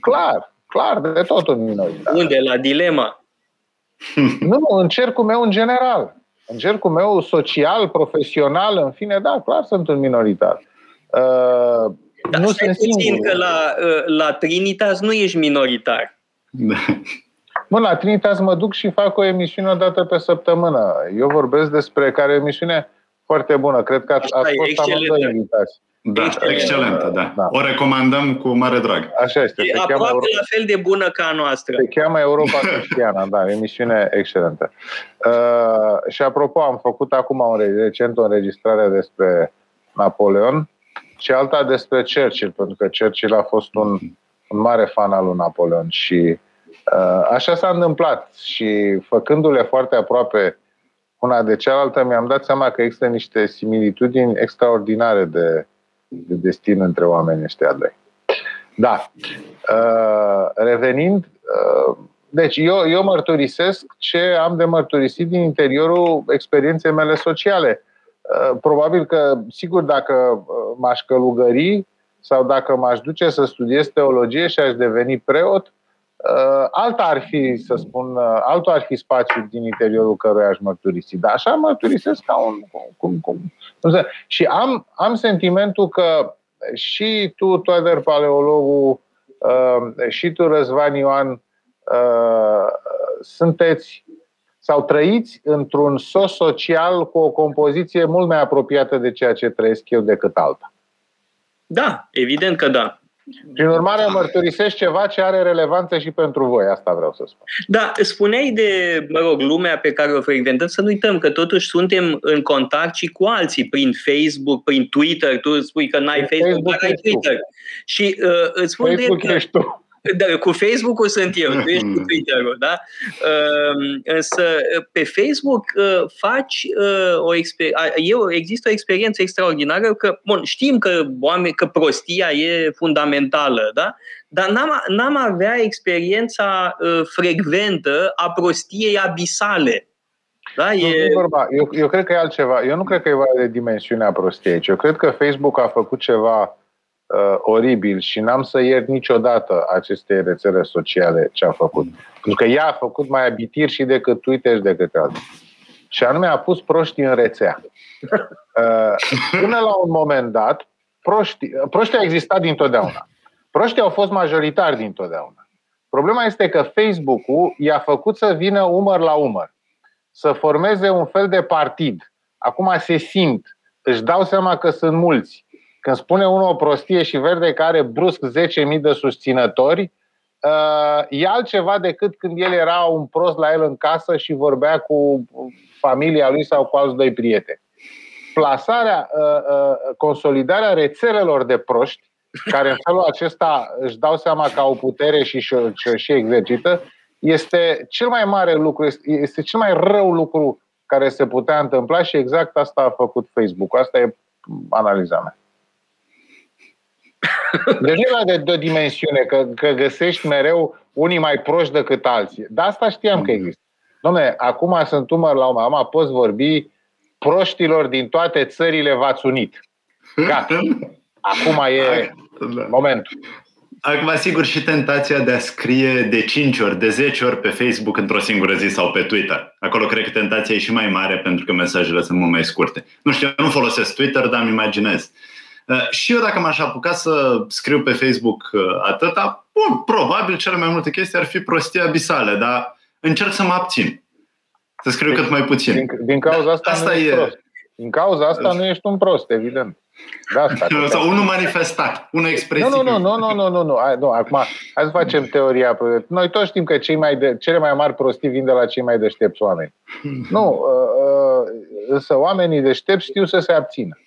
Clar, clar, de tot un minoritar. Unde? La dilema? Nu, în cercul meu în general. În cercul meu social, profesional, în fine, da, clar sunt un minoritar. Uh, da, nu sunt puțin că la, uh, la Trinitas nu ești minoritar. Bă, la Trinitas mă duc și fac o emisiune o dată pe săptămână. Eu vorbesc despre care emisiune foarte bună. Cred că ați, ați fost amândoi invitați. Da, deci, excelentă, da. da. O recomandăm cu mare drag. Așa este. E aproape Euro... la fel de bună ca a noastră. Se cheamă Europa Cristiana, da, emisiune excelentă. Uh, și apropo, am făcut acum un, recent o înregistrare despre Napoleon și alta despre Churchill, pentru că Churchill a fost un, un mare fan al lui Napoleon și uh, așa s-a întâmplat și făcându-le foarte aproape una de cealaltă, mi-am dat seama că există niște similitudini extraordinare de, de destin între oamenii ăștia doi. Da. Uh, revenind, uh, deci eu, eu mărturisesc ce am de mărturisit din interiorul experienței mele sociale. Uh, probabil că, sigur, dacă m-aș călugări sau dacă m-aș duce să studiez teologie și aș deveni preot, Uh, alta ar fi, să spun, uh, altul ar fi spațiul din interiorul căruia aș mărturisi. Dar așa mărturisesc ca un... Cum, cum, cum și am, am sentimentul că și tu, Toader Paleologul, uh, și tu, Răzvan Ioan, sunteți sau trăiți într-un sos social cu o compoziție mult mai apropiată de ceea ce trăiesc eu decât alta. Da, evident că da. Prin urmare, mărturisești ceva ce are relevanță și pentru voi, asta vreau să spun. Da, spuneai de, mă rog, lumea pe care o frecventăm, să nu uităm că totuși suntem în contact și cu alții, prin Facebook, prin Twitter, tu spui că n-ai Facebook, Facebook dar ai Twitter. Tu. Și uh, îți spun Facebook de, ești tu. Da, cu Facebook-ul sunt eu, tu ești cu Twitter-ul, da? Uh, însă pe Facebook uh, faci uh, o experiență, eu, există o experiență extraordinară că, bun, știm că, oameni, că prostia e fundamentală, da? Dar n-am, n-am avea experiența uh, frecventă a prostiei abisale. Da, nu, e... nu vorba. Eu, eu cred că e altceva. Eu nu cred că e vorba de dimensiunea prostiei. Eu cred că Facebook a făcut ceva uh, oribil și n-am să iert niciodată aceste rețele sociale ce a făcut. Pentru că ea a făcut mai abitir și decât Twitter și decât alții. Și anume a pus proștii în rețea. Uh, până la un moment dat, proștii, proștii au existat dintotdeauna. Proștii au fost majoritari dintotdeauna. Problema este că Facebook-ul i-a făcut să vină umăr la umăr, să formeze un fel de partid. Acum se simt, își dau seama că sunt mulți, când spune unul o prostie și verde care are brusc 10.000 de susținători, uh, e altceva decât când el era un prost la el în casă și vorbea cu familia lui sau cu alți doi prieteni. Plasarea, uh, uh, consolidarea rețelelor de proști, care în felul acesta își dau seama că au putere și și, și exercită, este cel mai mare lucru, este, este cel mai rău lucru care se putea întâmpla și exact asta a făcut Facebook. Asta e analiza mea. Deci nu de, de o dimensiune, că, că găsești mereu unii mai proști decât alții. Dar asta știam că există. Dom'le, acum sunt umăr la umăr. Acum poți vorbi proștilor din toate țările v-ați unit. Gata. Acum e da. momentul. Acum, sigur, și tentația de a scrie de 5 ori, de 10 ori pe Facebook într-o singură zi sau pe Twitter. Acolo cred că tentația e și mai mare pentru că mesajele sunt mult mai scurte. Nu știu, eu nu folosesc Twitter, dar îmi imaginez. Uh, și eu dacă m-aș apuca să scriu pe Facebook uh, atâta, bun, probabil cele mai multe chestii ar fi prostii abisale, dar încerc să mă abțin. Să scriu cât mai puțin. Din, din cauza asta, asta nu e... prost. Din cauza asta nu ești un prost, evident. Da, asta, Sau unul manifestat, unul expresiv. Nu, nu, nu, nu, nu, nu, nu, hai, nu. Acum, hai să facem teoria. Noi toți știm că cei mai de, cele mai mari prostii vin de la cei mai deștepți oameni. nu, uh, uh, însă oamenii deștepți știu să se abțină.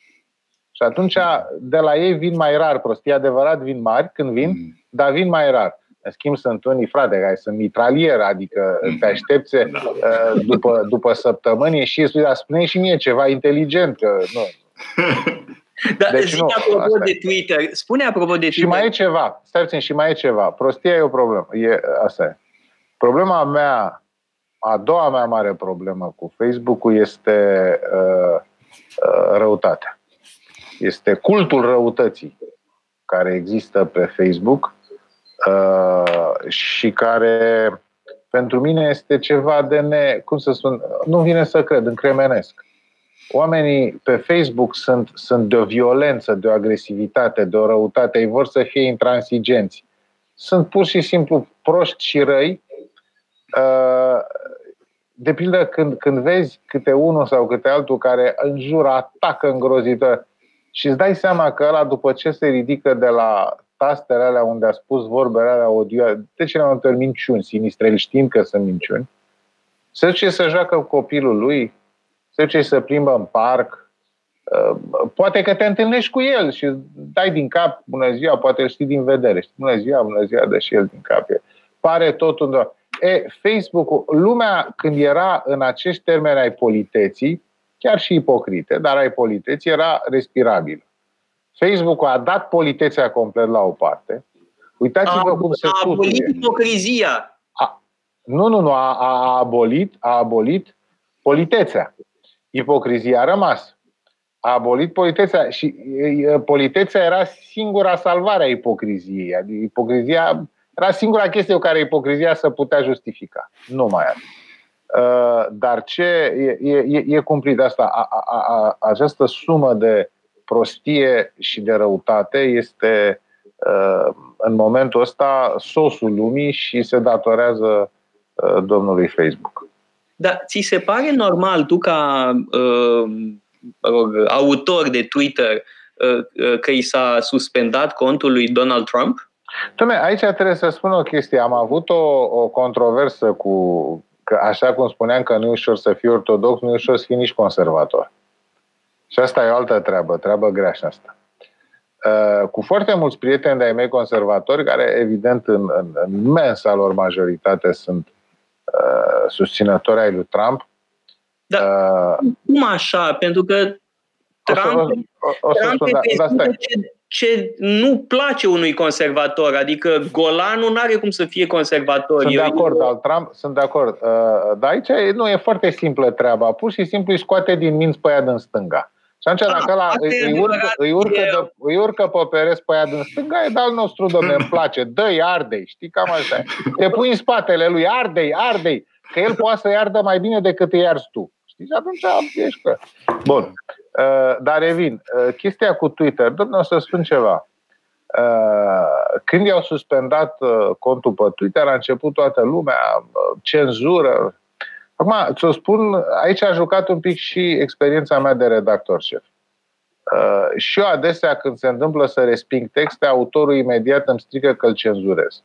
Și atunci de la ei vin mai rar prostii. adevărat, vin mari când vin, mm. dar vin mai rar. În schimb, sunt unii frate care sunt mitralier, adică mm. te aștepți da. Uh, după, după săptămâni și spui, dar spune și mie ceva inteligent, că nu. Dar deci nu, apropo de Twitter, spune apropo de Twitter. Și mai e ceva, stai puțin, și mai e ceva. Prostia e o problemă. E, asta e. Problema mea, a doua mea mare problemă cu Facebook-ul este uh, uh, răutatea este cultul răutății care există pe Facebook uh, și care pentru mine este ceva de ne, cum să spun, nu vine să cred, încremenesc. Oamenii pe Facebook sunt, sunt de o violență, de o agresivitate, de o răutate, ei vor să fie intransigenți. Sunt pur și simplu proști și răi. Uh, de pildă, când, când vezi câte unul sau câte altul care înjură, atacă îngrozitor, și îți dai seama că ăla, după ce se ridică de la tastele alea unde a spus vorbele alea audio, de ce ne-am întâlnit minciuni, sinistreli, știind că sunt minciuni, se duce să joacă cu copilul lui, se duce să plimbă în parc, uh, poate că te întâlnești cu el și dai din cap, bună ziua, poate îl știi din vedere, știi, bună ziua, bună ziua, dă și el din cap. Pare tot undeva. E, Facebook-ul, lumea când era în acești termeni ai politeții, chiar și ipocrite, dar ai politeți, era respirabil. Facebook a dat politețea complet la o parte. Uitați-vă a, cum se A abolit ipocrizia. A, nu, nu, nu, a, a, abolit, a abolit politețea. Ipocrizia a rămas. A abolit politețea și politețea era singura salvare a ipocriziei. Adică ipocrizia era singura chestie cu care ipocrizia să putea justifica. Nu mai are. Uh, dar ce e, e, e cumplit asta? A, a, a, această sumă de prostie și de răutate este uh, în momentul ăsta sosul lumii și se datorează uh, domnului Facebook. Dar ți se pare normal, tu ca uh, rog, autor de Twitter, că i s-a suspendat contul lui Donald Trump? Dom'le, aici trebuie să spun o chestie. Am avut o, o controversă cu, că așa cum spuneam că nu e ușor să fii ortodox, nu e ușor să fii nici conservator. Și asta e o altă treabă, treabă grea și asta. Uh, cu foarte mulți prieteni de-ai mei conservatori, care evident în, în, în imensa lor majoritate sunt uh, susținători ai lui Trump. Da, uh, cum așa? Pentru că Trump, o să, o, o să Trump spun, da, da, ce, ce nu place unui conservator. Adică Golanul nu are cum să fie conservator. Sunt de acord, eu... al Trump, sunt de acord. Uh, dar aici nu e foarte simplă treaba. Pur și simplu îi scoate din minți pe aia din stânga. Și atunci, dacă ăla îi, îi, urcă, îi, urcă de, îi urcă pe pereți pe aia din stânga, e de al nostru, domne, îmi place. Dă-i, ardei, știi, cam așa. Te pui în spatele lui, ardei, ardei, că el poate să-i ardă mai bine decât îi arzi tu. Știi? Și atunci ești că... Bun. Uh, dar revin. Uh, chestia cu Twitter, domnule, o să spun ceva. Uh, când i-au suspendat contul pe Twitter, a început toată lumea, cenzură. Acum, ți-o spun, aici a jucat un pic și experiența mea de redactor șef. Uh, și eu adesea când se întâmplă să resping texte, autorul imediat îmi strică că îl cenzurez.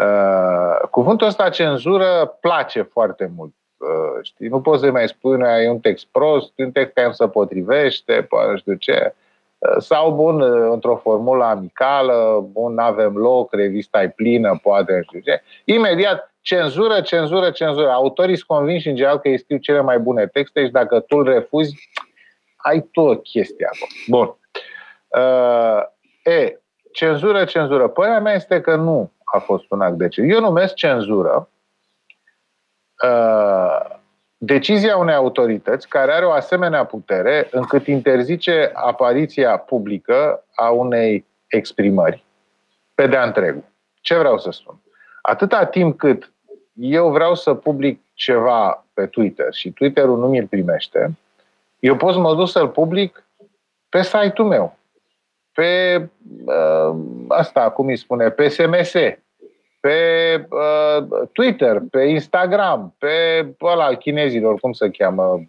Uh, cuvântul ăsta cenzură place foarte mult. Uh, știi? Nu poți să mai spui, nu, e un text prost, un text care nu se potrivește, poate nu știu ce. Uh, sau, bun, uh, într-o formulă amicală, bun, nu avem loc, revista e plină, poate, nu știu ce. Imediat, cenzură, cenzură, cenzură. Autorii sunt convinși în general că ei scriu cele mai bune texte și dacă tu îl refuzi, ai tu o chestie acolo. Bun. Uh, e, cenzură, cenzură. Părerea mea este că nu a fost un act de cenzură. Eu numesc cenzură Uh, decizia unei autorități care are o asemenea putere încât interzice apariția publică a unei exprimări pe de-a întregul. Ce vreau să spun? Atâta timp cât eu vreau să public ceva pe Twitter și Twitter-ul nu mi-l primește, eu pot să mă duc să-l public pe site-ul meu, pe uh, asta, cum îi spune, pe SMS, pe uh, Twitter, pe Instagram, pe ăla al chinezilor, cum se cheamă,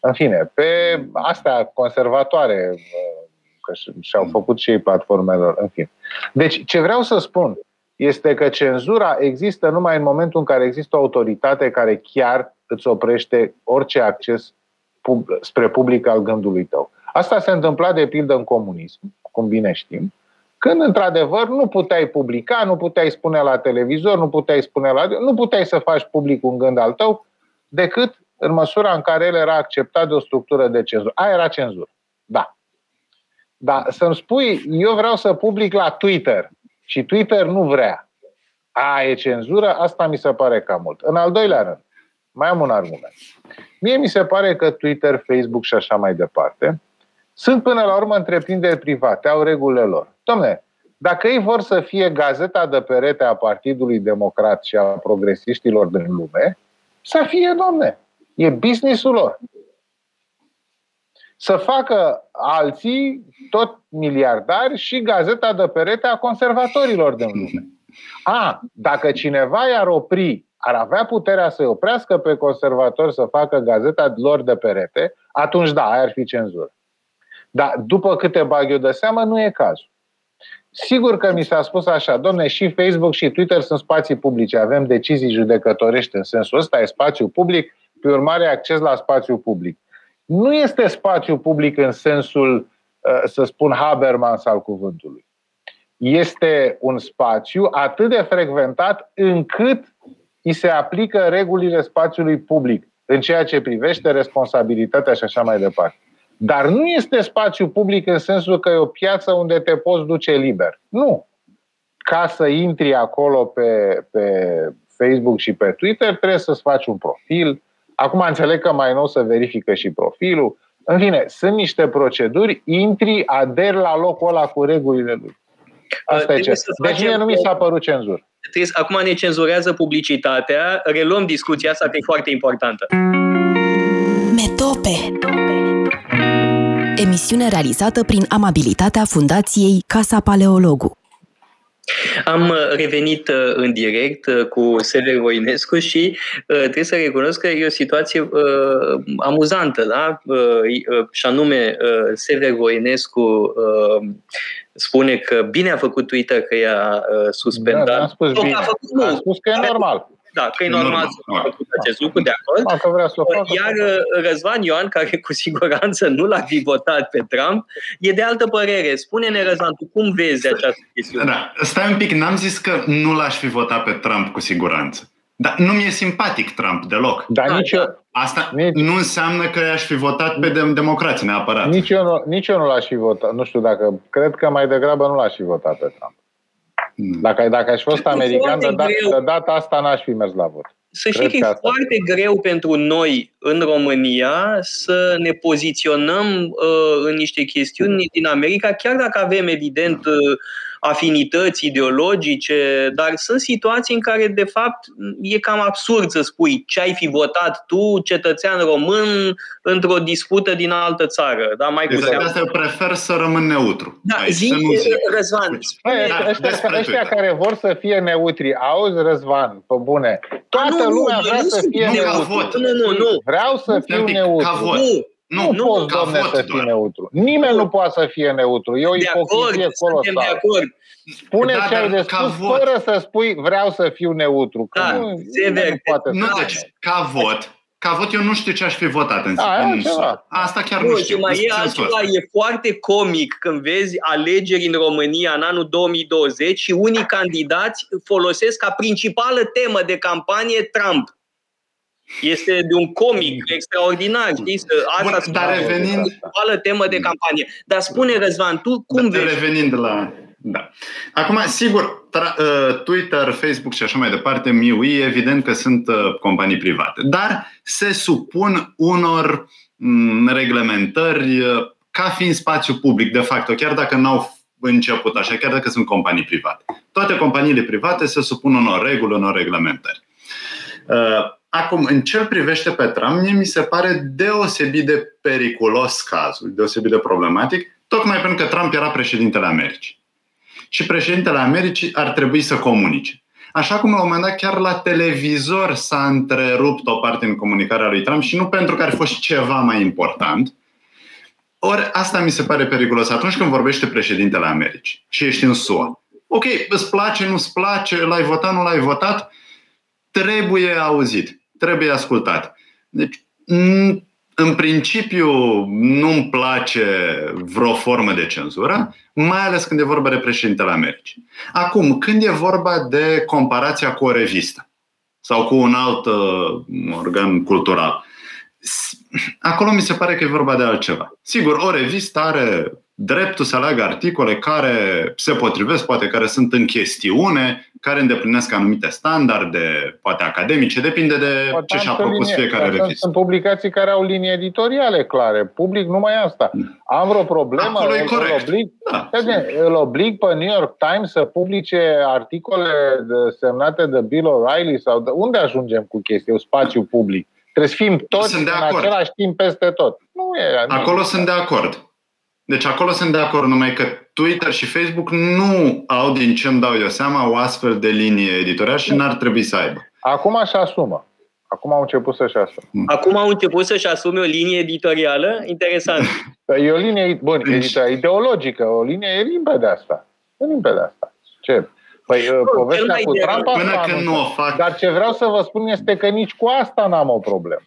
în fine, pe astea conservatoare, uh, că și-au făcut și ei platformelor, în fine. Deci, ce vreau să spun este că cenzura există numai în momentul în care există o autoritate care chiar îți oprește orice acces pub- spre public al gândului tău. Asta se întâmpla de pildă în comunism, cum bine știm, când, într-adevăr, nu puteai publica, nu puteai spune la televizor, nu puteai spune la... nu puteai să faci public un gând al tău, decât în măsura în care el era acceptat de o structură de cenzură. Aia era cenzură. Da. Dar să-mi spui, eu vreau să public la Twitter și Twitter nu vrea. A, e cenzură? Asta mi se pare cam mult. În al doilea rând, mai am un argument. Mie mi se pare că Twitter, Facebook și așa mai departe sunt până la urmă întreprinderi private, au regulile lor. Domne, dacă ei vor să fie gazeta de perete a Partidului Democrat și a progresiștilor din lume, să fie, domne. E businessul lor. Să facă alții, tot miliardari, și gazeta de perete a conservatorilor din lume. A, dacă cineva i-ar opri, ar avea puterea să-i oprească pe conservatori să facă gazeta lor de perete, atunci da, aia ar fi cenzură. Dar după câte bag eu de seamă, nu e cazul. Sigur că mi s-a spus așa, domne, și Facebook și Twitter sunt spații publice, avem decizii judecătorești în sensul ăsta, e spațiu public, pe urmare acces la spațiu public. Nu este spațiu public în sensul, uh, să spun, Habermas al cuvântului. Este un spațiu atât de frecventat încât îi se aplică regulile spațiului public în ceea ce privește responsabilitatea și așa mai departe. Dar nu este spațiu public în sensul că e o piață unde te poți duce liber. Nu. Ca să intri acolo pe, pe Facebook și pe Twitter, trebuie să-ți faci un profil. Acum înțeleg că mai nou să verifică și profilul. În fine, sunt niște proceduri, intri, aderi la locul ăla cu regulile lui. Asta e ce. Deci mie nu mi s-a părut cenzură. Acum ne cenzurează publicitatea, reluăm discuția asta că e foarte importantă. Metope emisiune realizată prin amabilitatea Fundației Casa Paleologu. Am uh, revenit uh, în direct uh, cu Sever Voinescu și trebuie să recunosc că e o situație uh, amuzantă, da? Uh, și anume, uh, Sever Voinescu uh, spune că bine a făcut Twitter că i-a suspendat. Da, am spus bine. A făcut, nu, a spus că e normal da, că e normal să facă acest lucru, de acord. Dacă vrea să facă, Iar uh, Răzvan Ioan, care cu siguranță nu l-a fi votat pe Trump, e de altă părere. Spune-ne, Răzvan, tu cum vezi această chestiune? Da, stai un pic, n-am zis că nu l-aș fi votat pe Trump cu siguranță. Dar nu mi-e simpatic Trump deloc. Dar da, nici eu, Asta nici, nu înseamnă că aș fi votat pe democrație neapărat. Nici eu, nu, nici eu nu l-aș fi votat. Nu știu dacă... Cred că mai degrabă nu l-aș fi votat pe Trump. Hmm. Dacă, dacă aș fost american, de, dat, de data asta n-aș fi mers la vot. Să știi că e asta. foarte greu pentru noi în România să ne poziționăm uh, în niște chestiuni din America, chiar dacă avem evident uh, afinități ideologice, dar sunt situații în care, de fapt, e cam absurd să spui ce ai fi votat tu, cetățean român, într-o dispută din altă țară. Da? Mai exact, cu asta eu prefer să rămân neutru. Da, Aici, zi, zi, Răzvan. Da, ăștia, ăștia care vor să fie neutri, auzi, Răzvan, pe bune, toată nu, lumea nu, vrea să fie neutru. Nu, nu, nu. Vreau să fiu neutru. Ca vot. Nu. Nu, nu, nu poți, domne, să fii neutru. Nimeni nu. nu poate să fie neutru. E o ipocrizie colosală. De acord. Spune da, ce ai de spus vot. fără să spui vreau să fiu neutru. Că da, nu, sever. nu poate nu, să deci, ca vot, ca vot, eu nu știu ce aș fi votat în, A, în Asta chiar nu, nu știu. Mai e altceva, e foarte comic când vezi alegeri în România în anul 2020 și unii candidați folosesc ca principală temă de campanie Trump. Este de un comic extraordinar, știi? Asta Bun, dar revenind... o temă de campanie. Dar spune, Răzvan, tu cum da, vezi? Revenind la... Da. Acum, sigur, tra- uh, Twitter, Facebook și așa mai departe, MIUI, evident că sunt uh, companii private, dar se supun unor mm, reglementări uh, ca fiind spațiu public, de fapt, chiar dacă n-au început așa, chiar dacă sunt companii private. Toate companiile private se supun unor reguli, unor reglementări. Acum, în ce privește pe Trump, mie mi se pare deosebit de periculos cazul, deosebit de problematic, tocmai pentru că Trump era președintele Americii. Și președintele Americii ar trebui să comunice. Așa cum la un moment dat chiar la televizor s-a întrerupt o parte în comunicarea lui Trump și nu pentru că ar fi fost ceva mai important. Ori asta mi se pare periculos atunci când vorbește președintele Americii și ești în SUA. Ok, îți place, nu-ți place, l-ai votat, nu l-ai votat, trebuie auzit trebuie ascultat. Deci, în principiu, nu-mi place vreo formă de cenzură, mai ales când e vorba de președintele Americii. Acum, când e vorba de comparația cu o revistă sau cu un alt uh, organ cultural, acolo mi se pare că e vorba de altceva. Sigur, o revistă are dreptul să aleagă articole care se potrivesc, poate care sunt în chestiune, care îndeplinesc anumite standarde, poate academice, depinde de poate ce și-a propus linie, fiecare revistă. Sunt publicații care au linii editoriale clare, public numai asta. Am vreo problemă, Acolo e corect. Îl oblig, da. îl oblig pe New York Times să publice articole semnate de Bill O'Reilly sau de, unde ajungem cu chestia, spațiu public? Trebuie să fim toți sunt de în acord. același timp peste tot. Nu e, Acolo nu. sunt de acord. Deci acolo sunt de acord, numai că Twitter și Facebook nu au, din ce îmi dau eu seama, o astfel de linie editorială și n-ar trebui să aibă. Acum așa asumă. Acum au început să-și asume. Hmm. Acum au început să-și asume o linie editorială? Interesant. E o linie bun, deci... ideologică, o linie limpede asta. E limpede asta. Ce? Păi nu, povestea cu Trump Până când nu o fac. Dar ce vreau să vă spun este că nici cu asta n-am o problemă.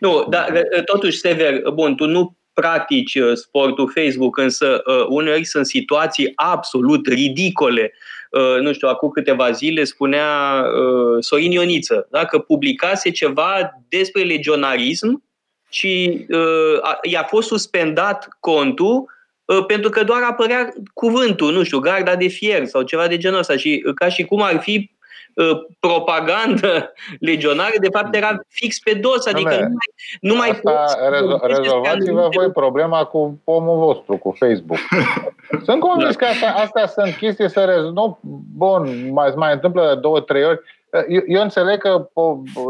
Nu, dar totuși, Sever, bun, tu nu practici uh, sportul Facebook, însă uh, uneori sunt situații absolut ridicole. Uh, nu știu, acum câteva zile spunea Sorin Ioniță da, că publicase ceva despre legionarism și i-a fost suspendat contul pentru că doar apărea cuvântul, nu știu, garda de fier sau ceva de genul ăsta și ca și cum ar fi Uh, propagandă legionară, de fapt era fix pe dos, adică nu, mai, nu mai poți... Rezo- rezolvați-vă voi problema cu pomul vostru, cu Facebook. sunt convins da. că asta, astea sunt chestii să rezolvă. Bun, mai, mai întâmplă de două, trei ori. Eu, eu înțeleg că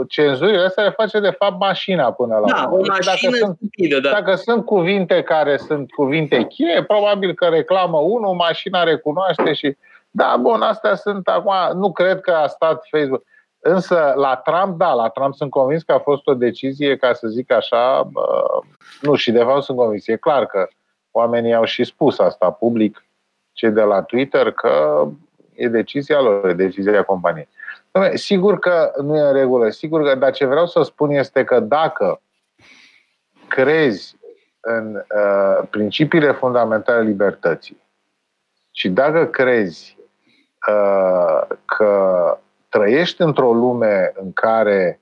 cenzurile astea le face de fapt mașina până la da, urmă. o mașină dacă sunt, stupidă, da. Dacă sunt cuvinte care sunt cuvinte cheie, probabil că reclamă unul, mașina recunoaște și Da, bun, astea sunt acum, nu cred că a stat Facebook. Însă la Trump, da, la Trump sunt convins că a fost o decizie, ca să zic așa, uh, nu, și de fapt sunt convins. E clar că oamenii au și spus asta public, cei de la Twitter, că e decizia lor, e decizia companiei. Sigur că nu e în regulă, sigur că, dar ce vreau să spun este că dacă crezi în uh, principiile fundamentale libertății și dacă crezi uh, că trăiești într-o lume în care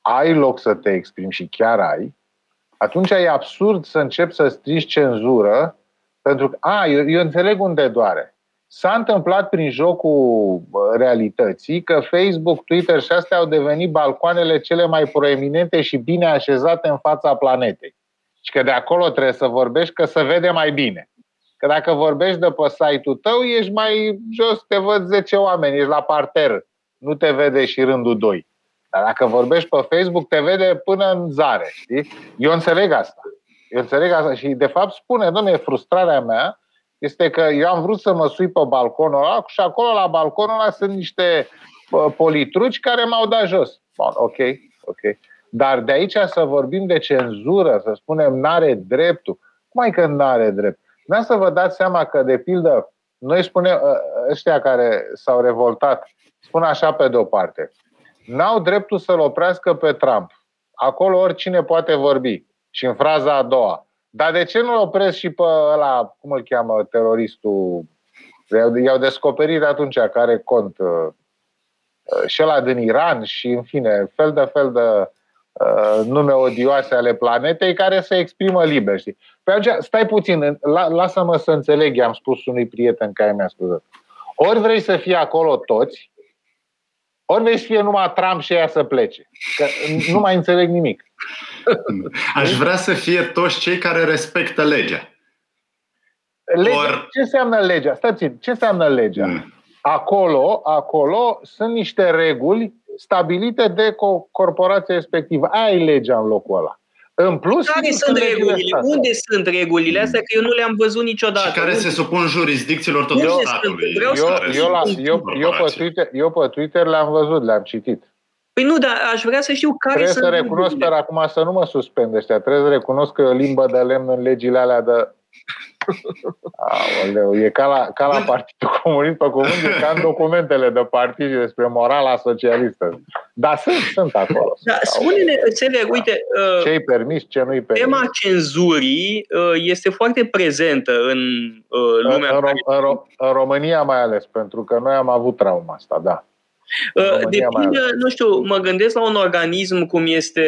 ai loc să te exprimi și chiar ai, atunci e absurd să începi să strici cenzură pentru că, a, eu, eu înțeleg unde doare. S-a întâmplat prin jocul realității că Facebook, Twitter și astea au devenit balcoanele cele mai proeminente și bine așezate în fața planetei. Și că de acolo trebuie să vorbești că se vede mai bine. Că dacă vorbești de pe site-ul tău, ești mai jos, te văd 10 oameni, ești la parter, nu te vede și rândul 2. Dar dacă vorbești pe Facebook, te vede până în zare, știi? Eu înțeleg asta. Eu înțeleg asta și de fapt spune, domnule, frustrarea mea este că eu am vrut să mă sui pe balconul ăla și acolo la balconul ăla sunt niște politruci care m-au dat jos. Bun, ok, ok. Dar de aici să vorbim de cenzură, să spunem n-are dreptul. Cum ai că n-are drept? Nu să vă dați seama că, de pildă, noi spunem, ă, ăștia care s-au revoltat, spun așa pe de-o parte, n-au dreptul să-l oprească pe Trump. Acolo oricine poate vorbi. Și în fraza a doua. Dar de ce nu-l opresc și pe ăla, cum îl cheamă, teroristul? I-au descoperit atunci care cont. Uh, și ăla din Iran și, în fine, fel de fel de uh, nume odioase ale planetei care se exprimă liber. Știi? Pe aceea, stai puțin, la, lasă-mă să înțeleg, i-am spus unui prieten care mi-a spus. Ori vrei să fii acolo toți, ori vrei să fie numai Trump și ea să plece. Că nu mai înțeleg nimic. Aș vrea să fie toți cei care respectă legea. Legea. Or... Ce înseamnă legea? Stați ce înseamnă legea? Mm. Acolo, acolo sunt niște reguli stabilite de corporația respectivă. Ai legea în locul ăla. În plus, care sunt regulile? Unde sunt regulile astea? Că eu nu le-am văzut niciodată. Și care Unde? se supun jurisdicțiilor tot statului. Eu, eu, la, eu, eu, pe Twitter, eu pe Twitter le-am văzut, le-am citit. Păi nu, dar aș vrea să știu care Trebuie sunt să recunosc, dar acum să nu mă suspend ăștia. Trebuie să recunosc că limbă de lemn în legile alea de Aoleu, e ca la, ca la Partidul Comunist pe cuvânt, e ca în documentele de partid despre morala socialistă. Dar sunt, sunt acolo. Da, spune-ne, înțeleg, uite... Uh, Ce-i permis, ce nu-i permis. Tema cenzurii uh, este foarte prezentă în uh, lumea... În, în, în, în România mai ales, pentru că noi am avut trauma asta, da. De pildă, nu știu, mă gândesc la un organism cum este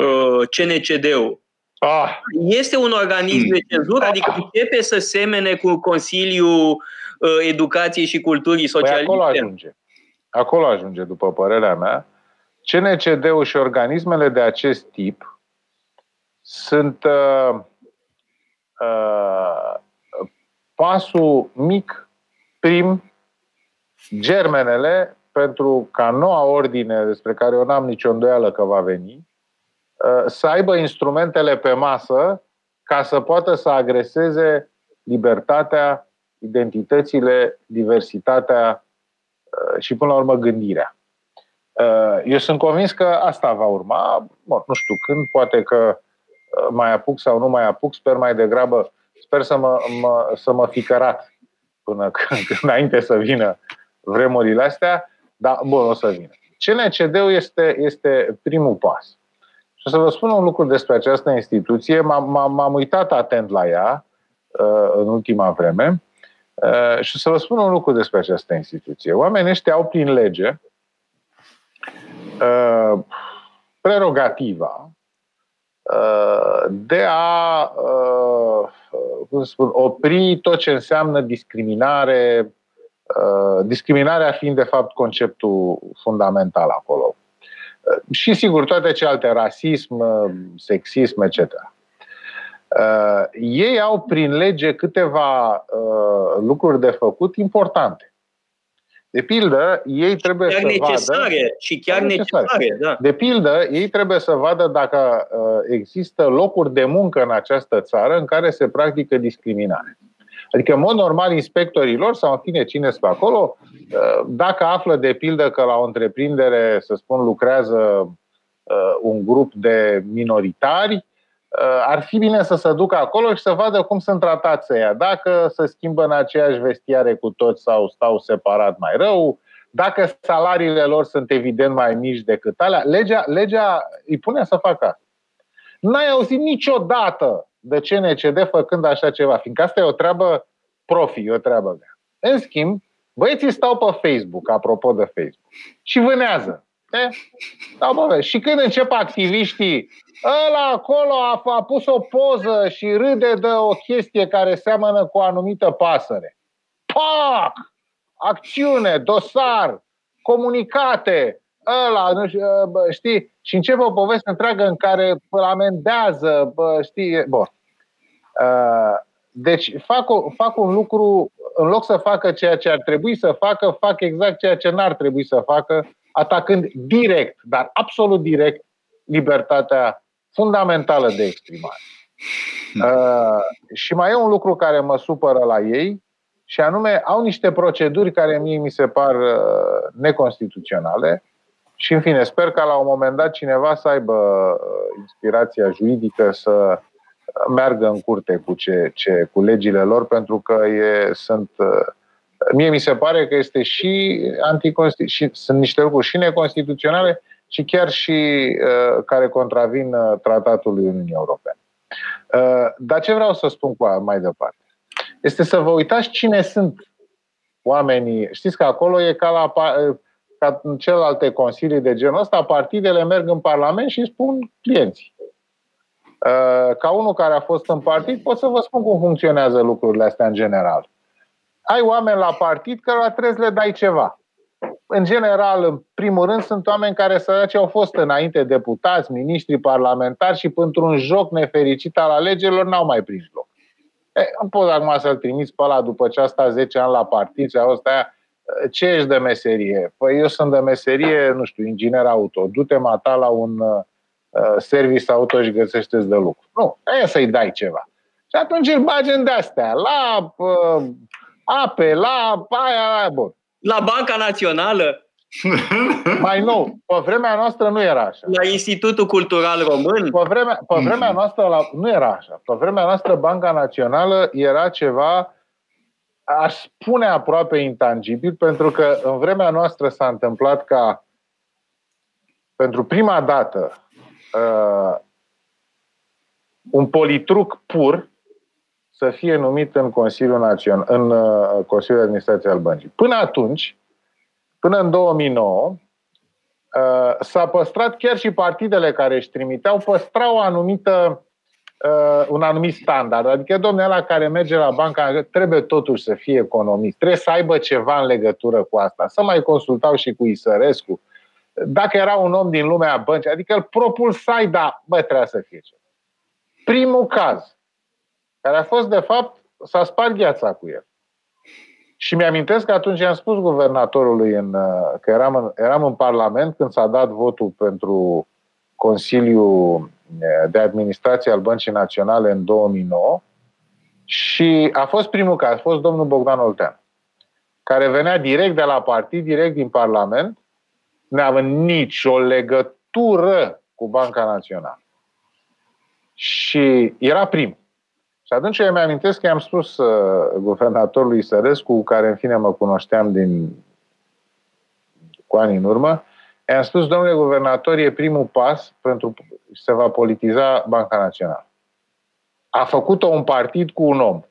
uh, CNCD-ul, Ah. Este un organism de cenzură, adică ah. începe să semene cu Consiliul uh, Educației și Culturii Socialiste. Păi acolo ajunge. Acolo ajunge, după părerea mea. CNCD-ul și organismele de acest tip sunt uh, uh, pasul mic, prim, germenele pentru ca noua ordine, despre care eu n-am nicio îndoială că va veni, Uh, să aibă instrumentele pe masă ca să poată să agreseze libertatea, identitățile, diversitatea uh, și, până la urmă, gândirea. Uh, eu sunt convins că asta va urma. Bun, nu știu când, poate că mai apuc sau nu mai apuc, sper mai degrabă, sper să mă, mă, să mă fi cărat până când, înainte să vină vremurile astea, dar bun, o să vină. CNCD-ul este, este primul pas. Și să vă spun un lucru despre această instituție. M-am, m-am uitat atent la ea uh, în ultima vreme uh, și să vă spun un lucru despre această instituție. Oamenii ăștia au prin lege uh, prerogativa de a cum spun, opri tot ce înseamnă discriminare, discriminarea fiind de fapt conceptul fundamental acolo și sigur toate celelalte, rasism, sexism, etc. Uh, ei au prin lege câteva uh, lucruri de făcut importante. De pildă, ei trebuie chiar să necesare, vadă... Și chiar necesare. necesare da. De pildă, ei trebuie să vadă dacă uh, există locuri de muncă în această țară în care se practică discriminare. Adică, în mod normal, inspectorii lor sau, în fine, cine sunt acolo, uh, dacă află, de pildă, că la o întreprindere, să spun, lucrează uh, un grup de minoritari, uh, ar fi bine să se ducă acolo și să vadă cum sunt tratați ea. Dacă se schimbă în aceeași vestiare cu toți sau stau separat mai rău, dacă salariile lor sunt evident mai mici decât alea, legea, legea îi pune să facă asta. N-ai auzit niciodată de CNCD făcând așa ceva, fiindcă asta e o treabă profi, e o treabă mea. În schimb, băieții stau pe Facebook, apropo de Facebook, și vânează. E? Stau pe Și când încep activiștii, ăla acolo a, a pus o poză și râde de o chestie care seamănă cu o anumită pasăre. Pac! Acțiune, dosar, comunicate, ăla, nu știu, bă, știi? Și începe o poveste întreagă în care îl amendează, bă, știi? Bun. Deci fac, o, fac un lucru, în loc să facă ceea ce ar trebui să facă, fac exact ceea ce n-ar trebui să facă, atacând direct, dar absolut direct, libertatea fundamentală de exprimare. Uh, și mai e un lucru care mă supără la ei, și anume au niște proceduri care mie mi se par uh, neconstituționale, și, în fine, sper ca la un moment dat cineva să aibă uh, inspirația juridică să meargă în curte cu, ce, ce, cu legile lor, pentru că e, sunt. Uh, mie mi se pare că este și anticonstituțional, sunt niște lucruri și neconstituționale și chiar și uh, care contravin uh, tratatului Uniunii Europene. Uh, dar ce vreau să spun cu mai departe? Este să vă uitați cine sunt oamenii. Știți că acolo e ca la uh, ca în celelalte consilii de genul ăsta, partidele merg în Parlament și spun clienții. Uh, ca unul care a fost în partid, pot să vă spun cum funcționează lucrurile astea în general. Ai oameni la partid care trebuie să le dai ceva. În general, în primul rând, sunt oameni care săraci au fost înainte deputați, miniștri, parlamentari și pentru un joc nefericit al alegerilor n-au mai prins loc. E, nu pot acum să-l trimiți pe ăla după ce a stat 10 ani la partid și a fost aia ce ești de meserie? Păi eu sunt de meserie, nu știu, inginer auto. Du-te mata la un uh, service auto și găsește de lucru. Nu, aia să-i dai ceva. Și atunci îl bagi în de-astea, la uh, ape, la aia, aia, bun. La Banca Națională? Mai nou, pe vremea noastră nu era așa. La Institutul Cultural Român? Pe vremea, pe vremea noastră la, nu era așa. Pe vremea noastră Banca Națională era ceva aș spune aproape intangibil, pentru că în vremea noastră s-a întâmplat ca pentru prima dată uh, un politruc pur să fie numit în Consiliul Național, în uh, Consiliul de Administrație al Băncii. Până atunci, până în 2009, uh, s-a păstrat chiar și partidele care își trimiteau, păstrau o anumită uh, un anumit standard. Adică domnul ăla care merge la banca trebuie totuși să fie economist. Trebuie să aibă ceva în legătură cu asta. Să mai consultau și cu Isărescu. Dacă era un om din lumea băncii, adică îl propulsai, da, bă, trebuia să fie ceva. Primul caz, care a fost, de fapt, s-a spart gheața cu el. Și mi-amintesc că atunci am spus guvernatorului în, uh, că eram în, eram în Parlament când s-a dat votul pentru Consiliul de Administrație al Băncii Naționale în 2009 și a fost primul caz, a fost domnul Bogdan Oltean, care venea direct de la partid, direct din Parlament, neavând nicio legătură cu Banca Națională. Și era prim. Și atunci eu mi-amintesc că i-am spus uh, guvernatorului Sărescu, cu care în fine mă cunoșteam din cu ani în urmă, I-am spus, domnule guvernator, e primul pas pentru se va politiza Banca Națională. A făcut-o un partid cu un om.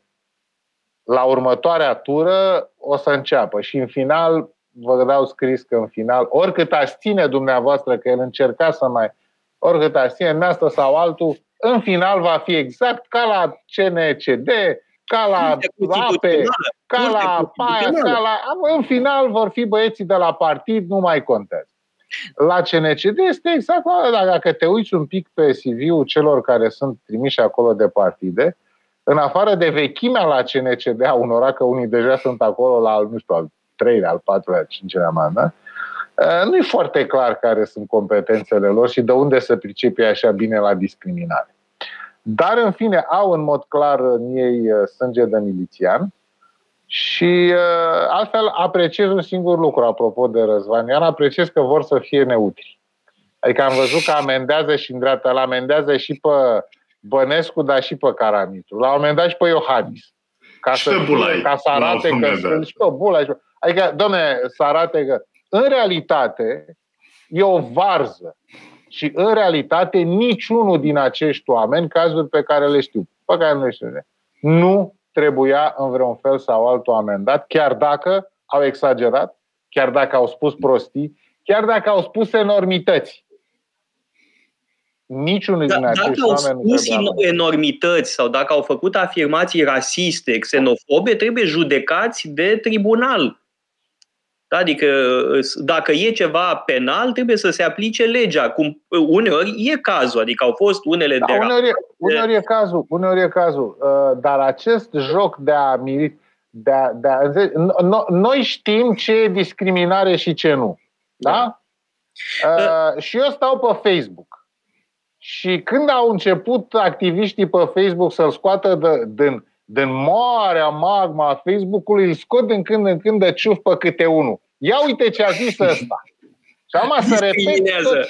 La următoarea tură o să înceapă și în final vă dau scris că în final, oricât aș ține dumneavoastră că el încerca să mai, oricât aș ține în asta sau altul, în final va fi exact ca la CNCD, ca la APE, ca la PAIA, ca la... În final vor fi băieții de la partid, nu mai contează. La CNCD este exact dacă te uiți un pic pe CV-ul celor care sunt trimiși acolo de partide, în afară de vechimea la CNCD a unora, că unii deja sunt acolo la, nu știu, al treilea, al patrulea, al cincelea mandat, ă, nu e foarte clar care sunt competențele lor și de unde să pricepe așa bine la discriminare. Dar, în fine, au în mod clar în ei sânge de milițian și altfel apreciez un singur lucru, apropo de Răzvanian, apreciez că vor să fie neutri. Adică am văzut că amendează și în dreapta, la amendează și pe Bănescu, dar și pe Caramitru. La un moment dat și pe Iohannis. Ca și să, pe Bulai. Ca să arate că sunt și pe Bulai. Adică, domne, să arate că în realitate e o varză. Și în realitate niciunul din acești oameni, cazuri pe care le știu, pe care nu le știu, nu trebuia în vreun fel sau altul amendat, chiar dacă au exagerat, chiar dacă au spus prostii, chiar dacă au spus enormități niciunul da, din acești dacă au spus enormități sau dacă au făcut afirmații rasiste, xenofobe, trebuie judecați de tribunal. Da, adică dacă e ceva penal, trebuie să se aplice legea. Cum uneori e cazul, adică au fost unele da, de uneori, e, uneori e cazul, uneori e cazul. Uh, dar acest joc de a miri, de a, de a, noi știm ce e discriminare și ce nu. Da? da. Uh, și eu stau pe Facebook și când au început activiștii pe Facebook să-l scoată de, din, din marea magma a Facebook-ului, îl scot din când în când de ciuf pe câte unul. Ia uite ce a zis ăsta. Și acum să repet, tot,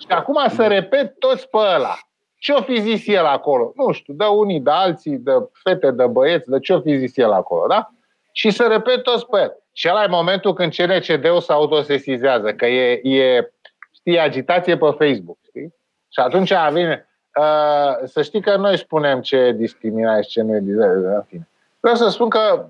și acum să repet toți pe ăla. Ce-o fi zis el acolo? Nu știu, de unii, de alții, de fete, de băieți, de ce-o fi zis el acolo, da? Și să repet toți pe el. Și ăla e momentul când CNCD-ul se autosesizează, că e, e știi, agitație pe Facebook. Și atunci vine, uh, să știi că noi spunem ce e discriminare și ce nu e discriminare. În fine. Vreau să spun că,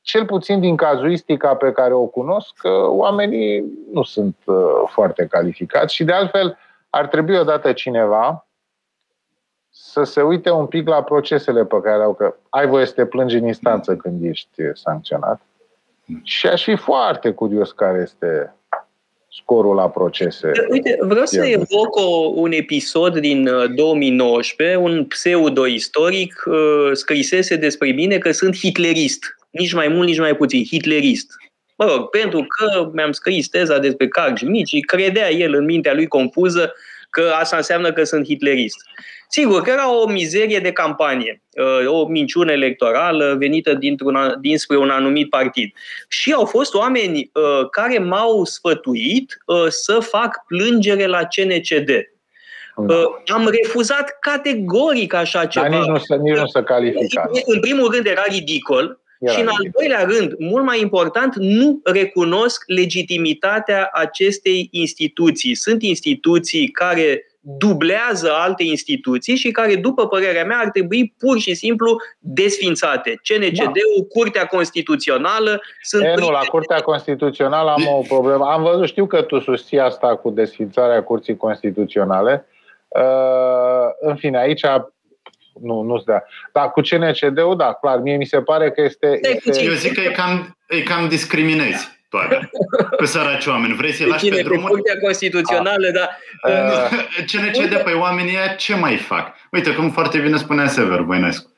cel puțin din cazuistica pe care o cunosc, că oamenii nu sunt uh, foarte calificați și, de altfel, ar trebui odată cineva să se uite un pic la procesele pe care au, că ai voie să te plângi în instanță când ești sancționat. Și aș fi foarte curios care este scorul la procese. Uite, vreau să evoc o, un episod din 2019, uh, un pseudo-istoric uh, scrisese despre mine că sunt hitlerist. Nici mai mult, nici mai puțin. Hitlerist. Mă rog, pentru că mi-am scris teza despre Carl Mici, credea el în mintea lui confuză că asta înseamnă că sunt hitlerist. Sigur că era o mizerie de campanie, uh, o minciună electorală venită dintr-un, dinspre un anumit partid. Și au fost oameni uh, care m-au sfătuit uh, să fac plângere la CNCD. Da. Am refuzat categoric așa ceva. Dar nici nu să, nici nu să calificați. În primul rând era ridicol, era și în al doilea rând, mult mai important, nu recunosc legitimitatea acestei instituții. Sunt instituții care dublează alte instituții și care, după părerea mea, ar trebui pur și simplu desfințate. CNCD-ul, da. Curtea Constituțională sunt... E, nu, la Curtea Constituțională am o problemă. Am văzut, știu că tu susții asta cu desfințarea Curții Constituționale. Uh, în fine, aici nu, nu-ți dea. Dar cu CNCD-ul, da, clar, mie mi se pare că este... este... Eu zic că e cam, e cam discriminezi toate. Pe săraci oameni. Vrei să-i lași pe drumul? Curtea Constituțională, ah. dar... Uh, ce ne cede pe oamenii ăia, ce mai fac? Uite, cum foarte bine spunea Sever Voinescu.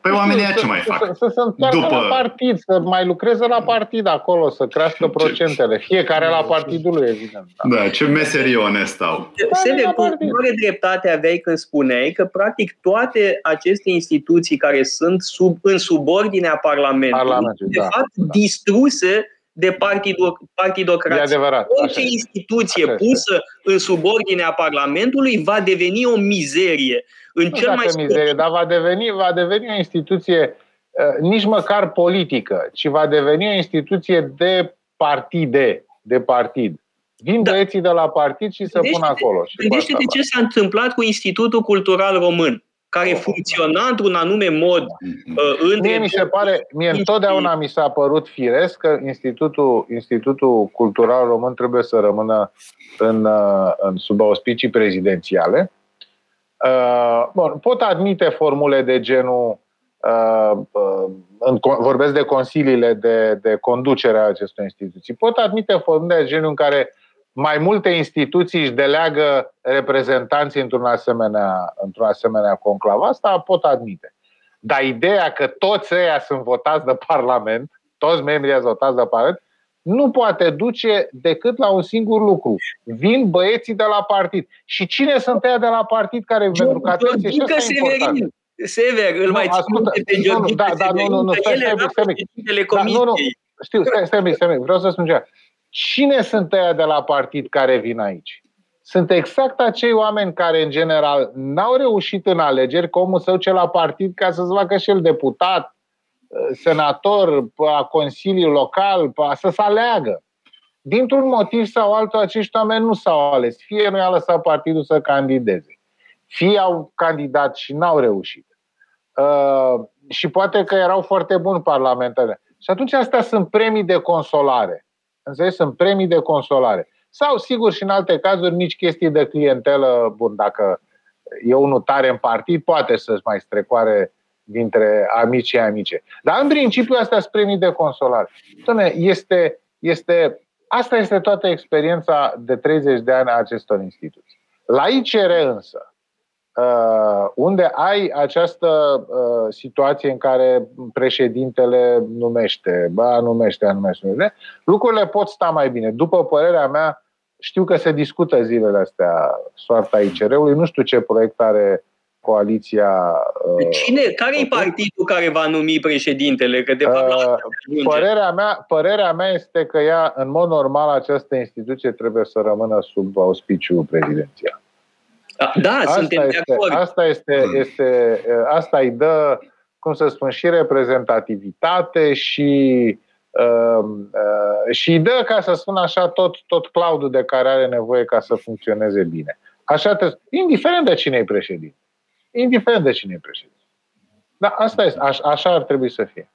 Păi oamenii ăia ce mai fac? Să, să se întoarcă După... la partid, să mai lucreze la partid acolo, să crească procentele. Fiecare la partidul lui, evident. Da, da ce meserie onest au. Sever, cu mare dreptate aveai când spuneai că practic toate aceste instituții care sunt sub, în subordinea Parlamentului, Parlamentul, de da, fapt da. distruse de partido, partidocrație. E adevărat. Orice așa instituție așa pusă în subordinea Parlamentului va deveni o mizerie. În nu cel mai mizerie, dar va deveni, va deveni o instituție uh, nici măcar politică, ci va deveni o instituție de partide, de partid. Vin da. băieții de la partid și se pun acolo. Gândește-te ce s-a întâmplat cu Institutul Cultural Român care oh, funcționa într-un anume mod mm-hmm. uh, între... Mie mi se pare, mie întotdeauna mi s-a părut firesc că Institutul, Institutul Cultural Român trebuie să rămână în, uh, în sub auspicii prezidențiale. Uh, bun, pot admite formule de genul uh, uh, în, vorbesc de consiliile de, de conducere a acestor instituții. Pot admite formule de genul în care uh, mai multe instituții își deleagă reprezentanții într-un asemenea, într-un asemenea conclav. Asta pot admite. Dar ideea că toți ăia sunt votați de Parlament, toți membrii sunt votați de Parlament, nu poate duce decât la un singur lucru. Vin băieții de la partid. Și cine sunt ăia de la partid care... Eu, pentru că atenție, și asta e important. Sever, îl Nu, mai ascultă, țin pe nu, nu, Georgica da, da, nu, nu, nu, Severin, stai, că el stai, era stai, stai, președintele Da, nu, nu. comisiei. Știu, stai, stai, stai, stai, vreau să spun ceva. Cine sunt ăia de la partid care vin aici? Sunt exact acei oameni care, în general, n-au reușit în alegeri, că omul să duce la partid ca să-ți facă și el deputat, senator, la Consiliul Local, să se aleagă. Dintr-un motiv sau altul, acești oameni nu s-au ales. Fie nu i-a lăsat partidul să candideze, fie au candidat și n-au reușit. Uh, și poate că erau foarte buni parlamentari. Și atunci astea sunt premii de consolare. Înțelegi? Sunt premii de consolare. Sau, sigur, și în alte cazuri, nici chestii de clientelă, bun, dacă e unul tare în partid, poate să-și mai strecoare dintre amici și amice. Dar, în principiu, astea sunt premii de consolare. Doamne, este, este, asta este toată experiența de 30 de ani a acestor instituții. La ICR însă, Uh, unde ai această uh, situație în care președintele numește, ba numește, numește, numește, lucrurile pot sta mai bine. După părerea mea, știu că se discută zilele astea soarta ICR-ului, nu știu ce proiect are coaliția. Uh, Cine, care e partidul care va numi președintele? Că de fapt uh, părerea, mea, părerea mea este că ea, în mod normal, această instituție trebuie să rămână sub auspiciul prezidențial. Da, asta suntem este, de acord. Asta, este, este, asta îi dă, cum să spun, și reprezentativitate și, uh, uh, și îi dă, ca să spun așa, tot, tot cloudul de care are nevoie ca să funcționeze bine. Așa trebuie, indiferent de cine e președinte. Indiferent de cine e președinte. Da, asta este, aș, așa ar trebui să fie.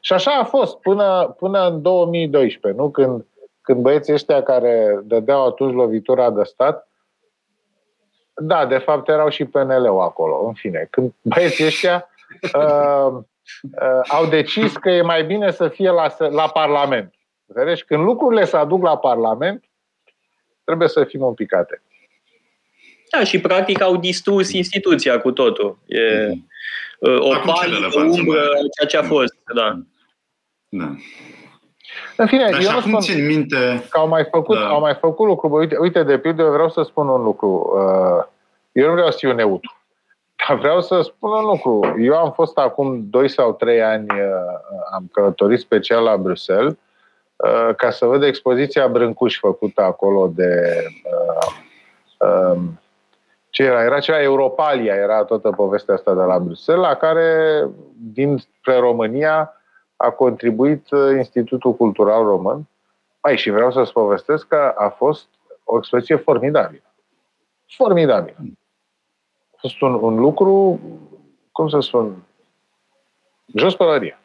Și așa a fost până, până în 2012, nu? Când, când băieții ăștia care dădeau atunci lovitura de stat, da, de fapt erau și PNL-ul acolo, în fine. Când băieții ăștia uh, uh, au decis că e mai bine să fie la, la Parlament. Înțelegi? Când lucrurile se aduc la Parlament, trebuie să fim un pic atenți. Da, și practic au distrus instituția cu totul. E uh, o palidă umbră ceea ce a fost. Da. da. În fine, Dar eu nu spun țin minte... că au mai făcut, da. au mai făcut lucruri. Uite, uite, de pildă, eu vreau să spun un lucru. Eu nu vreau să fiu neutru. Dar vreau să spun un lucru. Eu am fost acum 2 sau 3 ani, am călătorit special la Bruxelles ca să văd expoziția Brâncuș făcută acolo de... Ce era? Era ceva Europalia, era toată povestea asta de la Bruxelles, la care, din spre România, a contribuit uh, Institutul Cultural Român. Mai și vreau să-ți povestesc că a fost o expresie formidabilă. Formidabilă. A fost un, un lucru, cum să spun, jos pălărie.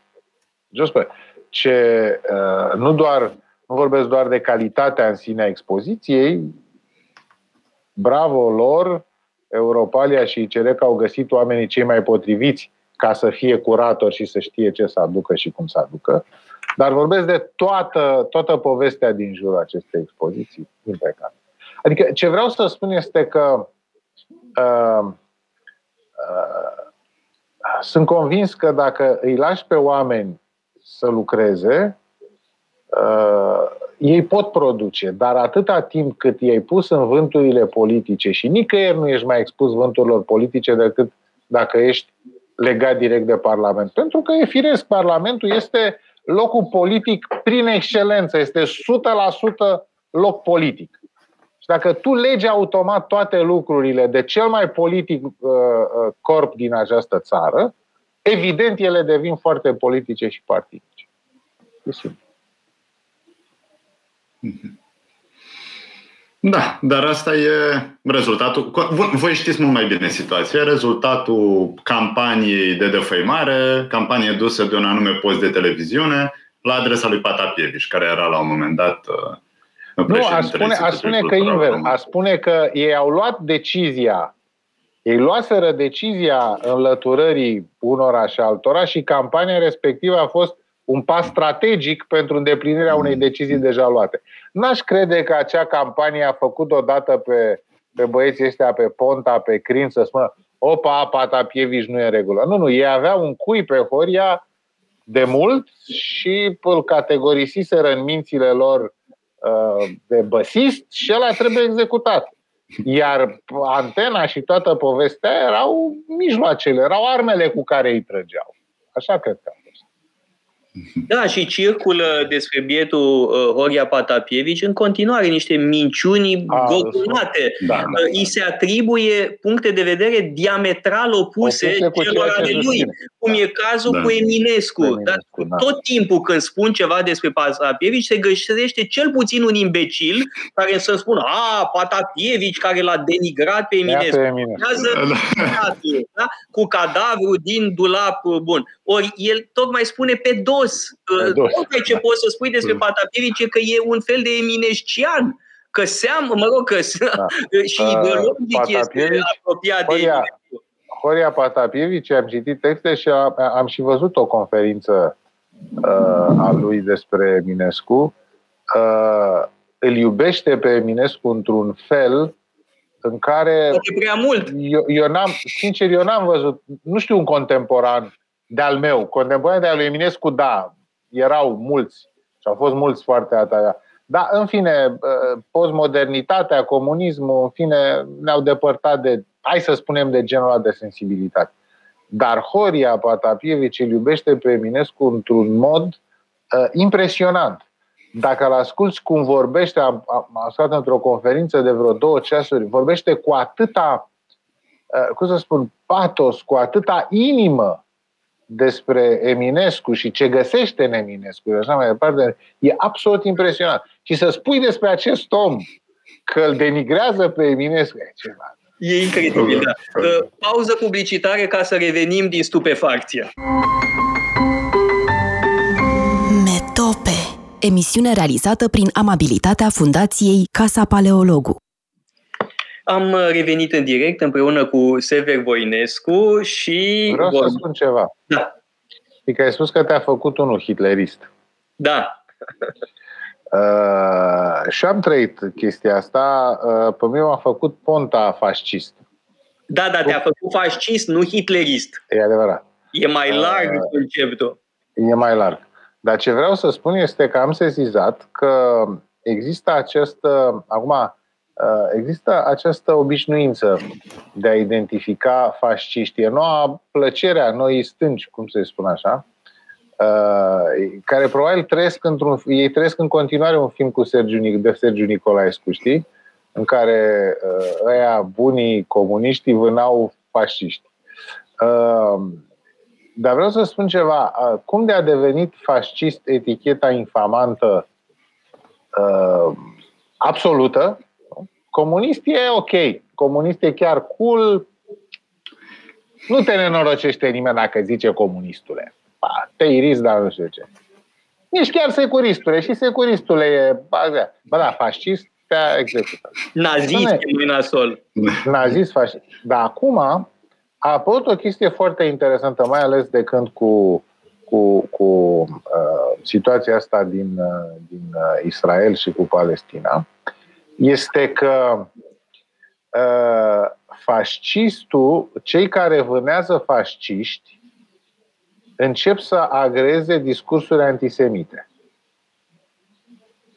Jos pălărie. Ce uh, nu doar, nu vorbesc doar de calitatea în sine a expoziției, bravo lor, Europalia și ICR că au găsit oamenii cei mai potriviți ca să fie curator și să știe ce să aducă și cum să aducă, dar vorbesc de toată, toată povestea din jurul acestei expoziții impecabil. Adică ce vreau să spun este că uh, uh, sunt convins că dacă îi lași pe oameni să lucreze, uh, ei pot produce, dar atâta timp cât i-ai pus în vânturile politice și nicăieri nu ești mai expus vânturilor politice decât dacă ești legat direct de Parlament. Pentru că e firesc, Parlamentul este locul politic prin excelență, este 100% loc politic. Și dacă tu legi automat toate lucrurile de cel mai politic uh, uh corp din această țară, evident ele devin foarte politice și partidice. E simplu. Mm-hmm. Da, dar asta e rezultatul. Voi știți mult mai bine situația. Rezultatul campaniei de defăimare, campanie dusă de un anume post de televiziune la adresa lui Patapieviș, care era la un moment dat uh, Nu, a spune, a spune că invers. A spune că ei au luat decizia ei luaseră decizia înlăturării unora și altora și campania respectivă a fost un pas strategic pentru îndeplinirea unei decizii deja luate. N-aș crede că acea campanie a făcut odată pe, pe băieții ăștia, pe Ponta, pe Crin, să spună opa, Patapievici nu e în regulă. Nu, nu, ei aveau un cui pe Horia de mult și îl categorisiseră în mințile lor uh, de băsist și ăla trebuie executat. Iar antena și toată povestea erau mijloacele, erau armele cu care îi trăgeau. Așa cred că. Da, și circulă despre bietul uh, Horia Patapievici în continuare niște minciuni gogunate. Da, da, da. Îi se atribuie puncte de vedere diametral opuse, opuse celor ale lui, cum da. e cazul da. cu Eminescu. Eminescu Dar da. tot timpul când spun ceva despre Patapievici, se găsește cel puțin un imbecil care să spună, a, Patapievici care l-a denigrat pe Eminescu. Pe Eminescu. Da. Da? Cu cadavru din dulap bun. Ori el tocmai spune pe dos. Tocmai ce poți să spui despre Patapievici e că e un fel de eminescian că seamă, mă rog, că da. și uh, ideologic este apropiat Horia, de Eminescu. Horia Patapievici, am citit texte și am, am și văzut o conferință uh, a lui despre Eminescu. Uh, îl iubește pe Eminescu într-un fel în care... E prea mult. Eu, eu n-am, sincer, eu n-am văzut, nu știu un contemporan de-al meu. Contemporanii de-al lui Eminescu, da, erau mulți și au fost mulți foarte atacați. Da, în fine, postmodernitatea, comunismul, în fine, ne-au depărtat de, hai să spunem, de genul ăla de sensibilitate. Dar Horia Patapievici îl iubește pe Eminescu într-un mod uh, impresionant. Dacă îl asculți cum vorbește, am, am ascultat într-o conferință de vreo două ceasuri, vorbește cu atâta, uh, cum să spun, patos, cu atâta inimă, despre Eminescu și ce găsește în Eminescu și așa mai departe, e absolut impresionant. Și să spui despre acest om că îl denigrează pe Eminescu, e ceva. E incredibil, da. Pauză publicitare ca să revenim din stupefacție. Metope. Emisiune realizată prin amabilitatea Fundației Casa Paleologu. Am uh, revenit în direct împreună cu Sever Voinescu și... Vreau vor... să spun ceva. Da. Adică ai spus că te-a făcut unul hitlerist. Da. Uh, și am trăit chestia asta. Uh, pe mine m-a făcut ponta fascist. Da, da, te-a făcut fascist, nu hitlerist. E adevărat. E mai larg uh, conceptul. E mai larg. Dar ce vreau să spun este că am sezizat că există acest... Acum, Uh, există această obișnuință de a identifica fasciști. E noua plăcere a noi stânci, cum se spune așa, uh, care probabil trăiesc într-un, ei trăiesc în continuare un film cu Sergiu, de Sergiu Nicolaescu, știi? În care uh, ăia bunii comuniști vânau fasciști. Dar vreau să spun ceva. Cum de a devenit fascist eticheta infamantă absolută, Comunist e ok. Comunist e chiar cool. Nu te nenorocește nimeni dacă zice comunistule. Ba, te iris, dar nu știu ce. Nici chiar securistule. Și securistule e... Ba, da, fascist te-a executat. Nazist e mai nasol. Nazist, fascist. Dar acum a apărut o chestie foarte interesantă, mai ales de când cu, cu, cu uh, situația asta din, uh, din uh, Israel și cu Palestina este că uh, fascistul, cei care vânează fasciști, încep să agreze discursuri antisemite.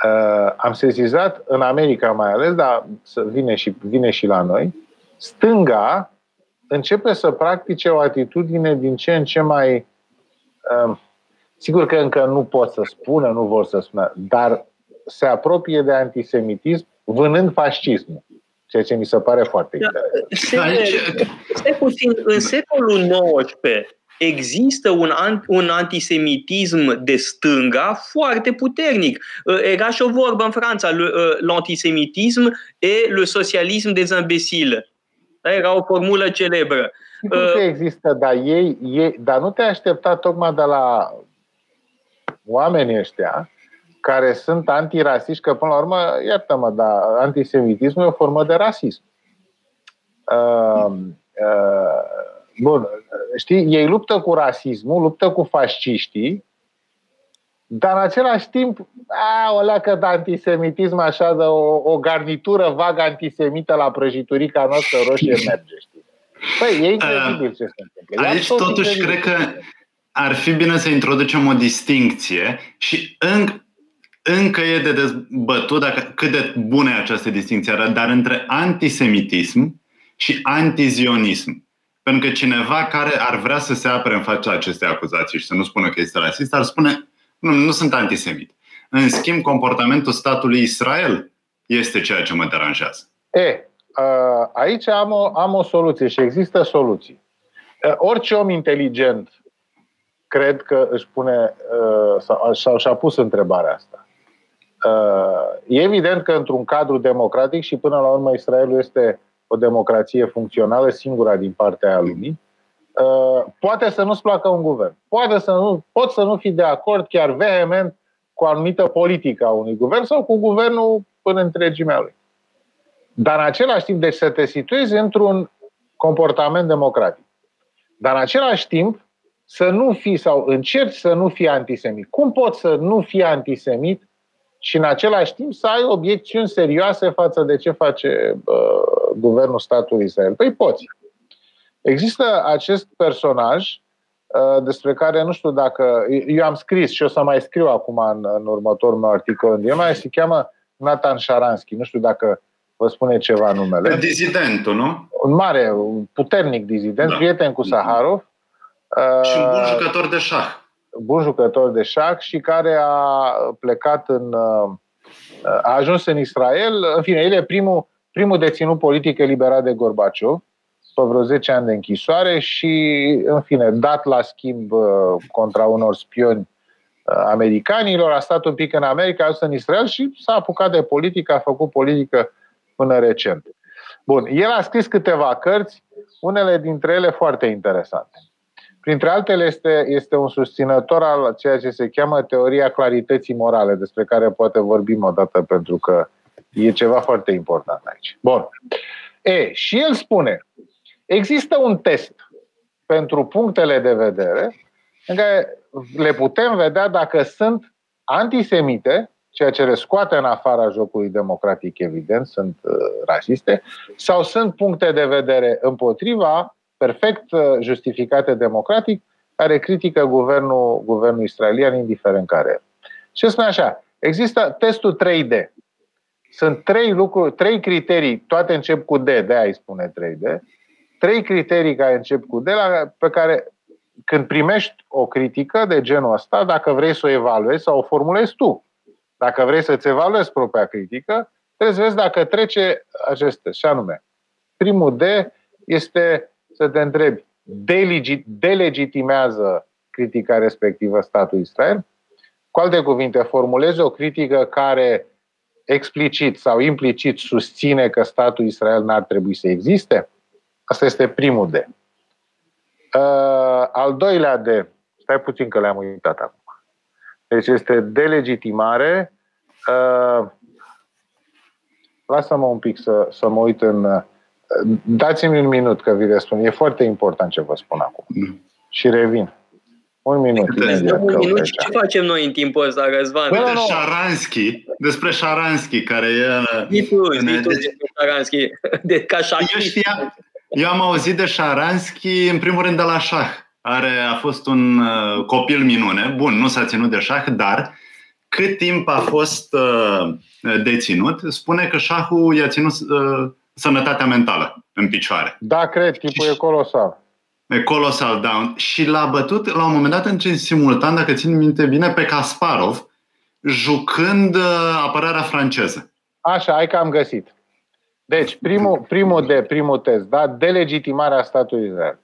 Uh, am sezizat în America mai ales, dar vine și, vine și la noi, stânga începe să practice o atitudine din ce în ce mai. Uh, sigur că încă nu pot să spună, nu vor să spună, dar se apropie de antisemitism vânând fascismul. Ceea ce mi se pare foarte da, interesant. Stai puțin, în secolul XIX există un, un antisemitism de stânga foarte puternic. Uh, era și o vorbă în Franța, uh, l'antisemitism et le socialisme des imbéciles. Da, era o formulă celebră. Sigur că uh, există, dar, ei, ei, dar nu te aștepta tocmai de la oamenii ăștia care sunt antirasiști, că până la urmă, iartă-mă, dar antisemitismul e o formă de rasism. Uh, uh, bun, știi, ei luptă cu rasismul, luptă cu fasciștii, dar în același timp, a, o leacă de antisemitism, așa, de o, o garnitură vagă antisemită la prăjiturica noastră roșie merge, știi? Păi, e incredibil uh, ce se întâmplă. Aici totuși cred că ar fi bine să introducem o distincție și în, încă e de dezbătut dacă, cât de bună e această distincție, dar între antisemitism și antizionism. Pentru că cineva care ar vrea să se apere în fața acestei acuzații și să nu spună că este rasist, ar spune nu, nu sunt antisemit. În schimb, comportamentul statului Israel este ceea ce mă deranjează. E, aici am o, am o soluție și există soluții. Orice om inteligent cred că își pune sau, sau și-a pus întrebarea asta. E evident că într-un cadru democratic și până la urmă Israelul este o democrație funcțională, singura din partea a lumii, poate să nu-ți placă un guvern. Poate să nu, poți să nu fii de acord chiar vehement cu o anumită politică a unui guvern sau cu guvernul până întregimea lui. Dar în același timp, deci să te situezi într-un comportament democratic. Dar în același timp, să nu fii sau încerci să nu fii antisemit. Cum poți să nu fii antisemit și în același timp să ai obiecțiuni serioase față de ce face uh, guvernul statului Israel? Păi poți. Există acest personaj uh, despre care nu știu dacă... Eu am scris și o să mai scriu acum în, în următorul meu articol în mai se cheamă Nathan Sharansky. Nu știu dacă vă spune ceva numele. Dizidentul, nu? Un mare, un puternic dizident, da. prieten cu Saharov. Și un bun uh, jucător de șah. Bun jucător de șah și care a plecat în... Uh, a ajuns în Israel. În fine, el e primul, primul deținut politic eliberat de Gorbaciov pe vreo 10 ani de închisoare și, în fine, dat la schimb uh, contra unor spioni americanilor, a stat un pic în America, a ajuns în Israel și s-a apucat de politică, a făcut politică până recent. Bun, el a scris câteva cărți, unele dintre ele foarte interesante. Printre altele este, este un susținător al ceea ce se cheamă teoria clarității morale, despre care poate vorbim o dată pentru că e ceva foarte important aici. Bun. E, și el spune, există un test pentru punctele de vedere în care le putem vedea dacă sunt antisemite ceea ce le scoate în afara jocului democratic, evident, sunt uh, rasiste, sau sunt puncte de vedere împotriva, perfect uh, justificate democratic, care critică guvernul, guvernul israelian, indiferent care. Și spune așa, există testul 3D. Sunt trei lucruri, trei criterii, toate încep cu D, de aia îi spune 3D, trei criterii care încep cu D, la, pe care când primești o critică de genul ăsta, dacă vrei să o evaluezi sau o formulezi tu, dacă vrei să-ți evaluezi propria critică, trebuie să vezi dacă trece aceste. Și anume, primul D este să te întrebi, delegitimează critica respectivă statul Israel? Cu alte cuvinte, formulezi o critică care explicit sau implicit susține că statul Israel n-ar trebui să existe? Asta este primul D. Uh, al doilea D, stai puțin că le-am uitat acum. Deci este delegitimare. Uh, lasă-mă un pic să, să mă uit în... Uh, dați-mi un minut că vi răspund. E foarte important ce vă spun acum. Mm. Și revin. Un minut. Imediat, un minut și ce facem noi în timpul ăsta, Răzvan? Bă, no, Șaranski, despre Șaranski, care e... Zi tu, zi tu despre Șaranski, de, ca eu, știa, eu am auzit de Șaranski, în primul rând, de la șah are, a fost un uh, copil minune, bun, nu s-a ținut de șah, dar cât timp a fost uh, deținut, spune că șahul i-a ținut uh, sănătatea mentală în picioare. Da, cred, tipul și, e colosal. E colosal, da. Și l-a bătut la un moment dat în simultan, dacă țin minte bine, pe Kasparov, jucând uh, apărarea franceză. Așa, ai că am găsit. Deci, primul, primul de, primul test, da? Delegitimarea statului Israel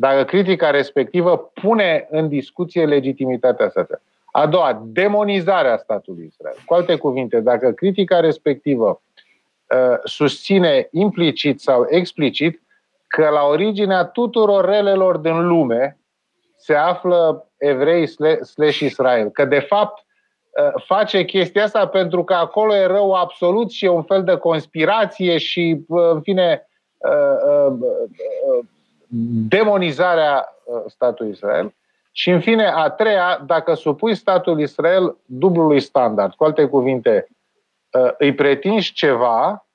dacă critica respectivă pune în discuție legitimitatea statului. A doua, demonizarea statului Israel. Cu alte cuvinte, dacă critica respectivă uh, susține implicit sau explicit că la originea tuturor relelor din lume se află evrei slash Israel. Că de fapt uh, face chestia asta pentru că acolo e rău absolut și e un fel de conspirație și, uh, în fine, demonizarea uh, statului Israel și, în fine, a treia, dacă supui statul Israel dublului standard. Cu alte cuvinte, uh, îi pretinzi ceva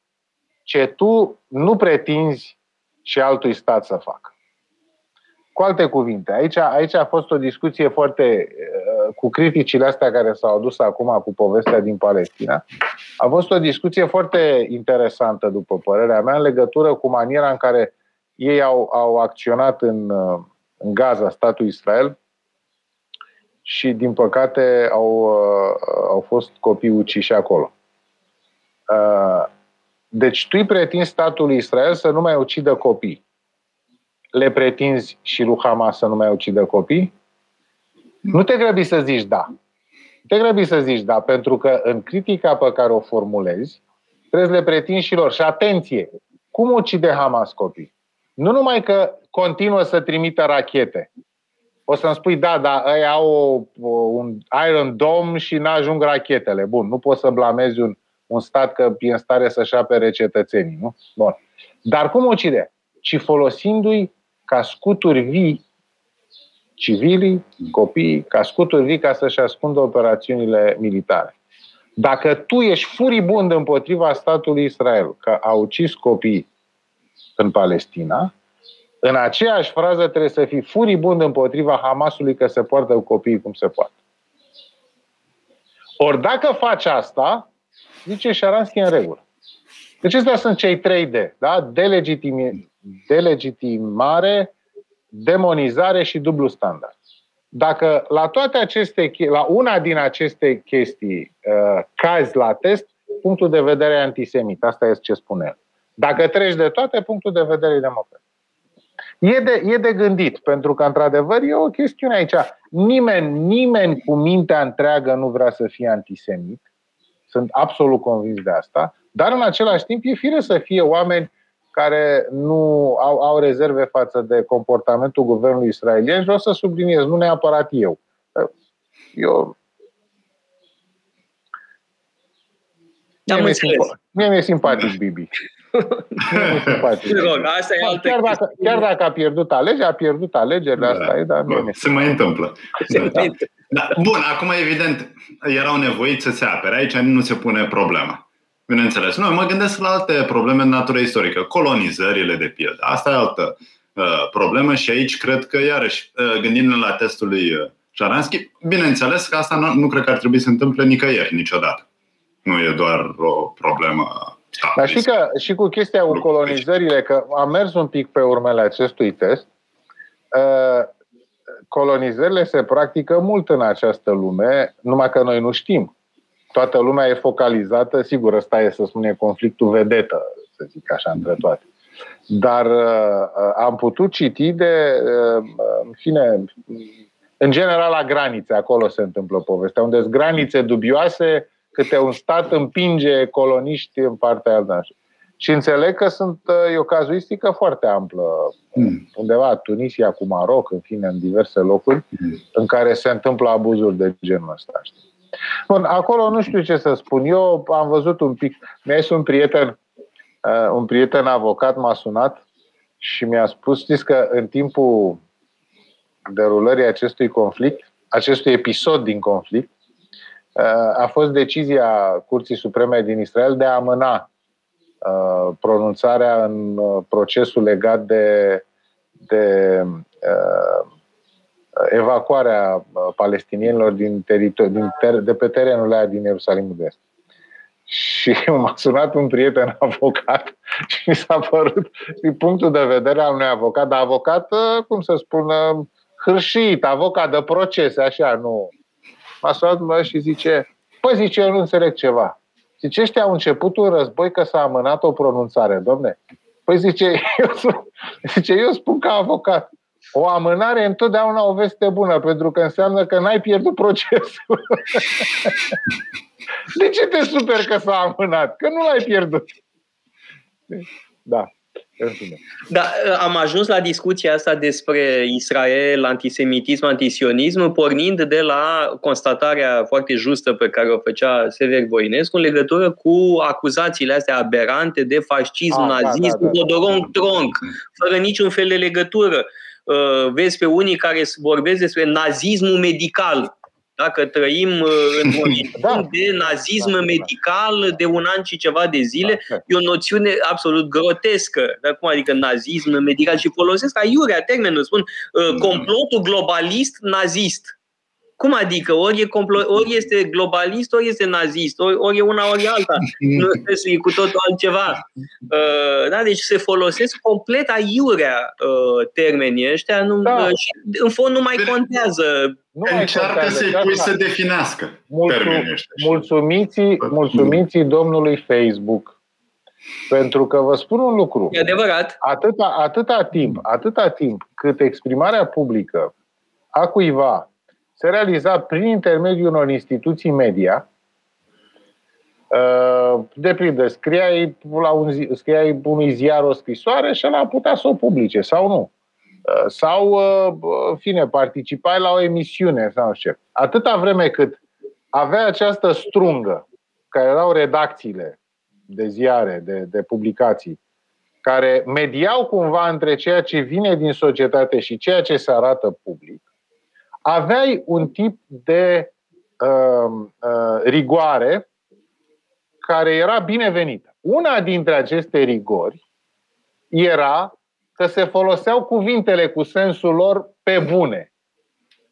ce tu nu pretinzi și altui stat să facă. Cu alte cuvinte, aici, aici a fost o discuție foarte, uh, cu criticile astea care s-au adus acum cu povestea din Palestina, a fost o discuție foarte interesantă, după părerea mea, în legătură cu maniera în care ei au, au acționat în, uh, în Gaza, statul Israel, și, din păcate, au, uh, au fost copii uciși acolo. Deci tu îi pretinzi statului Israel să nu mai ucidă copii le pretinzi și lui Hamas să nu mai ucidă copii? Nu te grăbi să zici da. Nu te grăbi să zici da, pentru că în critica pe care o formulezi, trebuie să le pretinzi și lor. Și atenție, cum ucide Hamas copii? Nu numai că continuă să trimită rachete. O să-mi spui, da, da, ei au o, un Iron Dome și n-ajung rachetele. Bun, nu poți să blamezi un, un stat că e în stare să-și apere cetățenii, nu? Bun. Dar cum ucide? Ci folosindu-i ca scuturi vii civilii, copiii, ca scuturi vii ca să-și ascundă operațiunile militare. Dacă tu ești furibund împotriva statului Israel, că a ucis copii în Palestina, în aceeași frază trebuie să fii furibund împotriva Hamasului că se poartă cu copiii cum se poate. Ori dacă faci asta, zice Șaranski în regulă. Deci acestea sunt cei 3D, da? Delegitimi- delegitimare, demonizare și dublu standard. Dacă la toate aceste, la una din aceste chestii uh, cazi la test, punctul de vedere e antisemit. Asta este ce spune el. Dacă treci de toate, punctul de vedere e democrat. E de, e de gândit, pentru că, într-adevăr, e o chestiune aici. Nimeni, nimeni cu mintea întreagă nu vrea să fie antisemit. Sunt absolut convins de asta. Dar, în același timp, e fire să fie oameni care nu au, au rezerve față de comportamentul guvernului israelian și vreau să subliniez, nu neapărat eu. Eu Am mie înțeles. Mi-e mie mi-e simpatic Bibi. mie simpatic. Rog, asta e altă chiar, dacă, chiar dacă a pierdut alegeri, a pierdut alegerile, da. asta e, dar nu Se mai întâmplă. Se da. mai întâmplă. Da. Bun, acum evident erau nevoiți să se apere. Aici nu se pune problema. Bineînțeles. Nu, mă gândesc la alte probleme de natură istorică, colonizările de pildă. Asta e altă uh, problemă și aici cred că, iarăși, uh, gândindu-ne la testul lui uh, Șaranski, bineînțeles că asta nu, nu cred că ar trebui să întâmple nicăieri, niciodată. Nu e doar o problemă da, Dar și că și cu chestia cu colonizările, că am mers un pic pe urmele acestui test, uh, colonizările se practică mult în această lume, numai că noi nu știm toată lumea e focalizată, sigur, ăsta e, să spunem, conflictul vedetă, să zic așa, între toate. Dar uh, am putut citi de, uh, în fine, în general la granițe, acolo se întâmplă povestea, unde sunt granițe dubioase, câte un stat împinge coloniști în partea altă. Și înțeleg că sunt, uh, e o cazuistică foarte amplă, mm. undeva Tunisia cu Maroc, în fine, în diverse locuri, mm. în care se întâmplă abuzuri de genul ăsta. Știi? Bun, acolo nu știu ce să spun. Eu am văzut un pic, mi-a un prieten, uh, un prieten avocat m-a sunat și mi-a spus, știți că în timpul derulării acestui conflict, acestui episod din conflict, uh, a fost decizia Curții Supreme din Israel de a amâna uh, pronunțarea în procesul legat de, de evacuarea palestinienilor din teritori- din ter- de pe terenul ăla din Ierusalimul de Est. Și m-a sunat un prieten avocat și mi s-a părut din punctul de vedere al unui avocat, dar avocat, cum să spun, hârșit, avocat de procese, așa, nu. M-a sunat mă, și zice, păi zice, eu nu înțeleg ceva. Zice, ăștia au început un război că s-a amânat o pronunțare, domne. Păi zice, eu, zice, eu spun ca avocat o amânare e întotdeauna o veste bună, pentru că înseamnă că n-ai pierdut procesul. De ce te super că s-a amânat? Că nu l-ai pierdut. Da. Da, am ajuns la discuția asta despre Israel, antisemitism, antisionism, pornind de la constatarea foarte justă pe care o făcea Sever Voinescu în legătură cu acuzațiile astea aberante de fascism, ah, nazism, da, da, da. tronc, fără niciun fel de legătură. Uh, vezi pe unii care vorbesc despre nazismul medical. Dacă trăim uh, într-un da. de nazism da, da, medical de un an și ceva de zile, da, e o noțiune absolut grotescă. Dar cum adică nazism medical? Și folosesc aiurea termenul, spun uh, complotul globalist nazist. Cum adică? Ori, e complo- ori este globalist, ori este nazist, ori, ori e una, ori alta. nu este cu totul altceva. Uh, da? Deci se folosesc complet aiurea uh, termenii ăștia nu, da. uh, și în fond nu mai contează. Nu Încearcă să-i pui să definească Mulțum, mulțumiți, mulțumiți domnului Facebook. Pentru că vă spun un lucru. E adevărat. Atâta, atâta timp, atâta timp cât exprimarea publică a cuiva se realiza prin intermediul unor instituții media. Uh, de pildă, scriai, la un zi, scriai unui ziar o scrisoare și ăla putea să o publice sau nu. Uh, sau, uh, în fine, participai la o emisiune sau ce. Atâta vreme cât avea această strungă, care erau redacțiile de ziare, de, de publicații, care mediau cumva între ceea ce vine din societate și ceea ce se arată public, aveai un tip de uh, uh, rigoare care era binevenită. Una dintre aceste rigori era că se foloseau cuvintele cu sensul lor pe bune.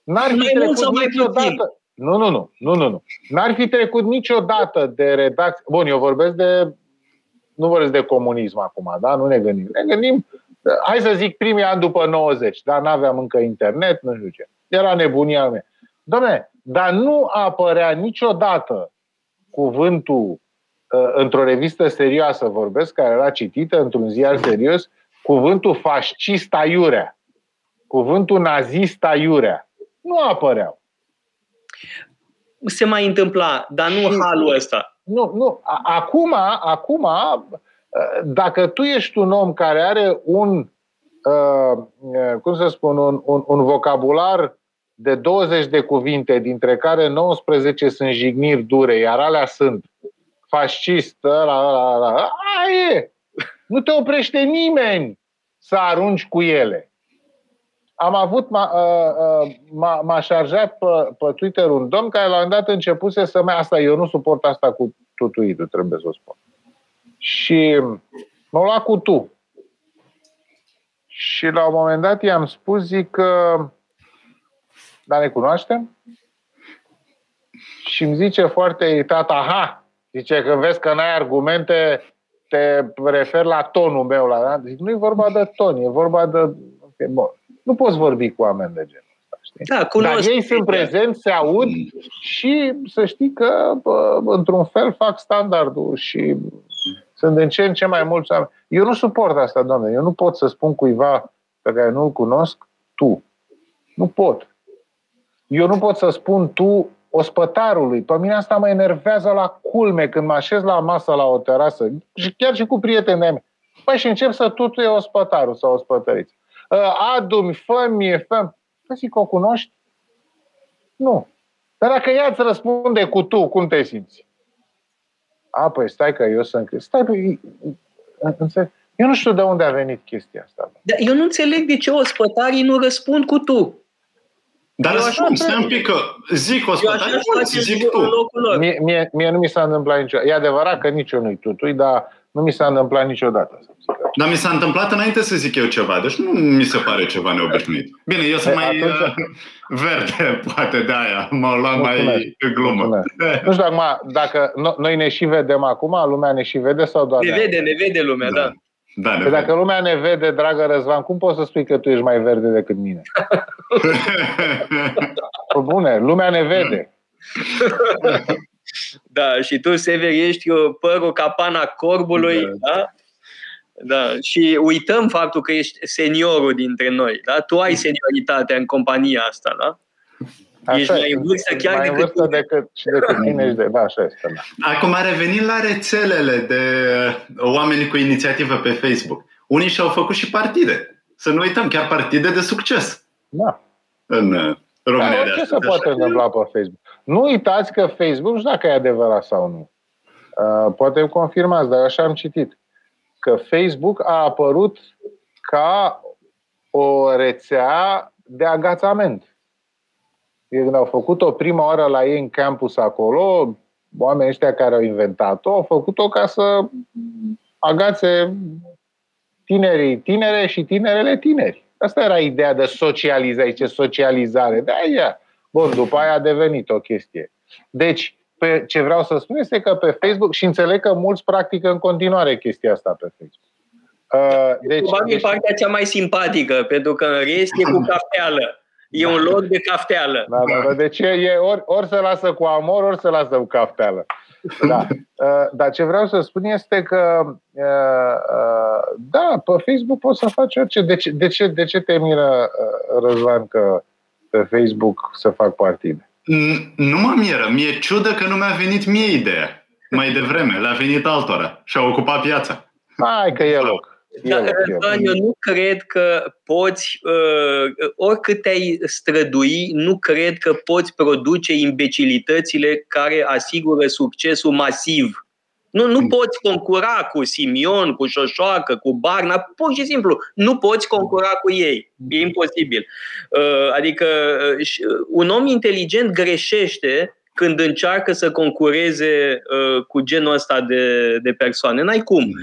N-ar fi mai trecut mai niciodată. Nu, nu, nu, nu, nu, nu. N-ar fi trecut niciodată de redacție. Bun, eu vorbesc de. Nu vorbesc de comunism acum, da? Nu ne gândim. Ne gândim, hai să zic, primii ani după 90, dar n-aveam încă internet, nu știu ce. Era nebunia mea. Doamne, dar nu apărea niciodată cuvântul uh, într-o revistă serioasă, vorbesc, care era citită într-un ziar serios, cuvântul fascist aiurea, cuvântul nazist aiurea. Nu apăreau. Se mai întâmpla, dar nu și, halul ăsta. Nu, nu. Acum, acum, uh, dacă tu ești un om care are un, uh, cum să spun, un, un, un vocabular de 20 de cuvinte, dintre care 19 sunt jigniri dure, iar alea sunt fascist, ăla, ăla, ăla, aia e. Nu te oprește nimeni să arunci cu ele. Am avut, m-a, m-a, m-a șarjat pe, pe Twitter un domn care la un dat începuse să mai asta, eu nu suport asta cu tutuitul, trebuie să o spun. Și m-a luat cu tu. Și la un moment dat i-am spus, zic că dar ne cunoaștem? Și îmi zice foarte irritat, aha, zice că vezi că n-ai argumente, te refer la tonul meu. La, da? Zic, nu e vorba de ton, e vorba de... Okay, bun. Nu poți vorbi cu oameni de genul ăsta, știi? Da, cunosc. Dar ei sunt prezenți, se aud și să știi că, bă, într-un fel, fac standardul și sunt în ce în ce mai mulți oameni. Eu nu suport asta, doamne. Eu nu pot să spun cuiva pe care nu-l cunosc, tu. Nu pot. Eu nu pot să spun tu ospătarului. Pe mine asta mă enervează la culme când mă așez la masă la o terasă, și chiar și cu prietenii mei. Păi și încep să tutuie ospătarul sau ospătăriți. Ă, adu-mi, fă-mi, fă Păi zic, o cunoști? Nu. Dar dacă ea îți răspunde cu tu, cum te simți? A, păi stai că eu sunt... Stai, păi, Eu nu știu de unde a venit chestia asta. Dar eu nu înțeleg de ce ospătarii nu răspund cu tu. Dar răspund, stai un pic că zic o spătare, zic tu. Mie, mie, mie nu mi s-a întâmplat niciodată. E adevărat că nici eu nu-i tutui, dar nu mi s-a întâmplat niciodată. Dar mi s-a întâmplat înainte să zic eu ceva, deci nu mi se pare ceva neobișnuit. Bine, eu sunt mai atunci... Uh, verde, poate de aia, m-au luat mai glumă. Nu știu acum, dacă noi ne și vedem acum, lumea ne și vede sau doar Ne vede, ne vede lumea, da. da. Da, ne dacă lumea ne vede, dragă Răzvan, cum poți să spui că tu ești mai verde decât mine? Pă bune, lumea ne vede. da, și tu, Sever, ești părul capana corbului, da. da? Da, și uităm faptul că ești seniorul dintre noi, da? Tu ai senioritatea în compania asta, da? Așa ești mai în vârstă chiar mai decât, vârstă decât, și decât mine și de... Da, așa este. Da. Acum a revenit la rețelele de oameni cu inițiativă pe Facebook. Unii și-au făcut și partide. Să nu uităm, chiar partide de succes. Da. În uh, România. Da, ce se poate întâmpla pe Facebook? Nu uitați că Facebook, nu știu dacă e adevărat sau nu. Uh, poate confirmați, dar așa am citit. Că Facebook a apărut ca o rețea de agațament când au făcut-o prima oară la ei în campus acolo, oamenii ăștia care au inventat-o, au făcut-o ca să agațe tinerii tinere și tinerele tineri. Asta era ideea de socializare, ce socializare. De aia. Bun, după aia a devenit o chestie. Deci, pe, ce vreau să spun este că pe Facebook, și înțeleg că mulți practică în continuare chestia asta pe Facebook. Uh, deci, Probabil deci, partea cea mai simpatică, pentru că în rest e cu cafteală. E un loc de cafteală. Da, da, da. Deci e, e ori, ori se lasă cu amor, ori se lasă cu cafteală. Da. Uh, dar ce vreau să spun este că, uh, uh, da, pe Facebook poți să faci orice. De ce, de ce, de ce te miră, Răzvan, că pe Facebook să fac partide? Nu mă miră. Mi-e ciudă că nu mi-a venit mie ideea mai devreme. Le-a venit altora și a ocupat piața. Hai că e loc. Da, Răzvan, eu nu cred că poți, uh, oricât te-ai strădui, nu cred că poți produce imbecilitățile care asigură succesul masiv. Nu, nu poți concura cu Simion, cu Șoșoacă, cu Barna, pur și simplu. Nu poți concura cu ei. E imposibil. Uh, adică uh, un om inteligent greșește când încearcă să concureze uh, cu genul ăsta de, de persoane. N-ai cum.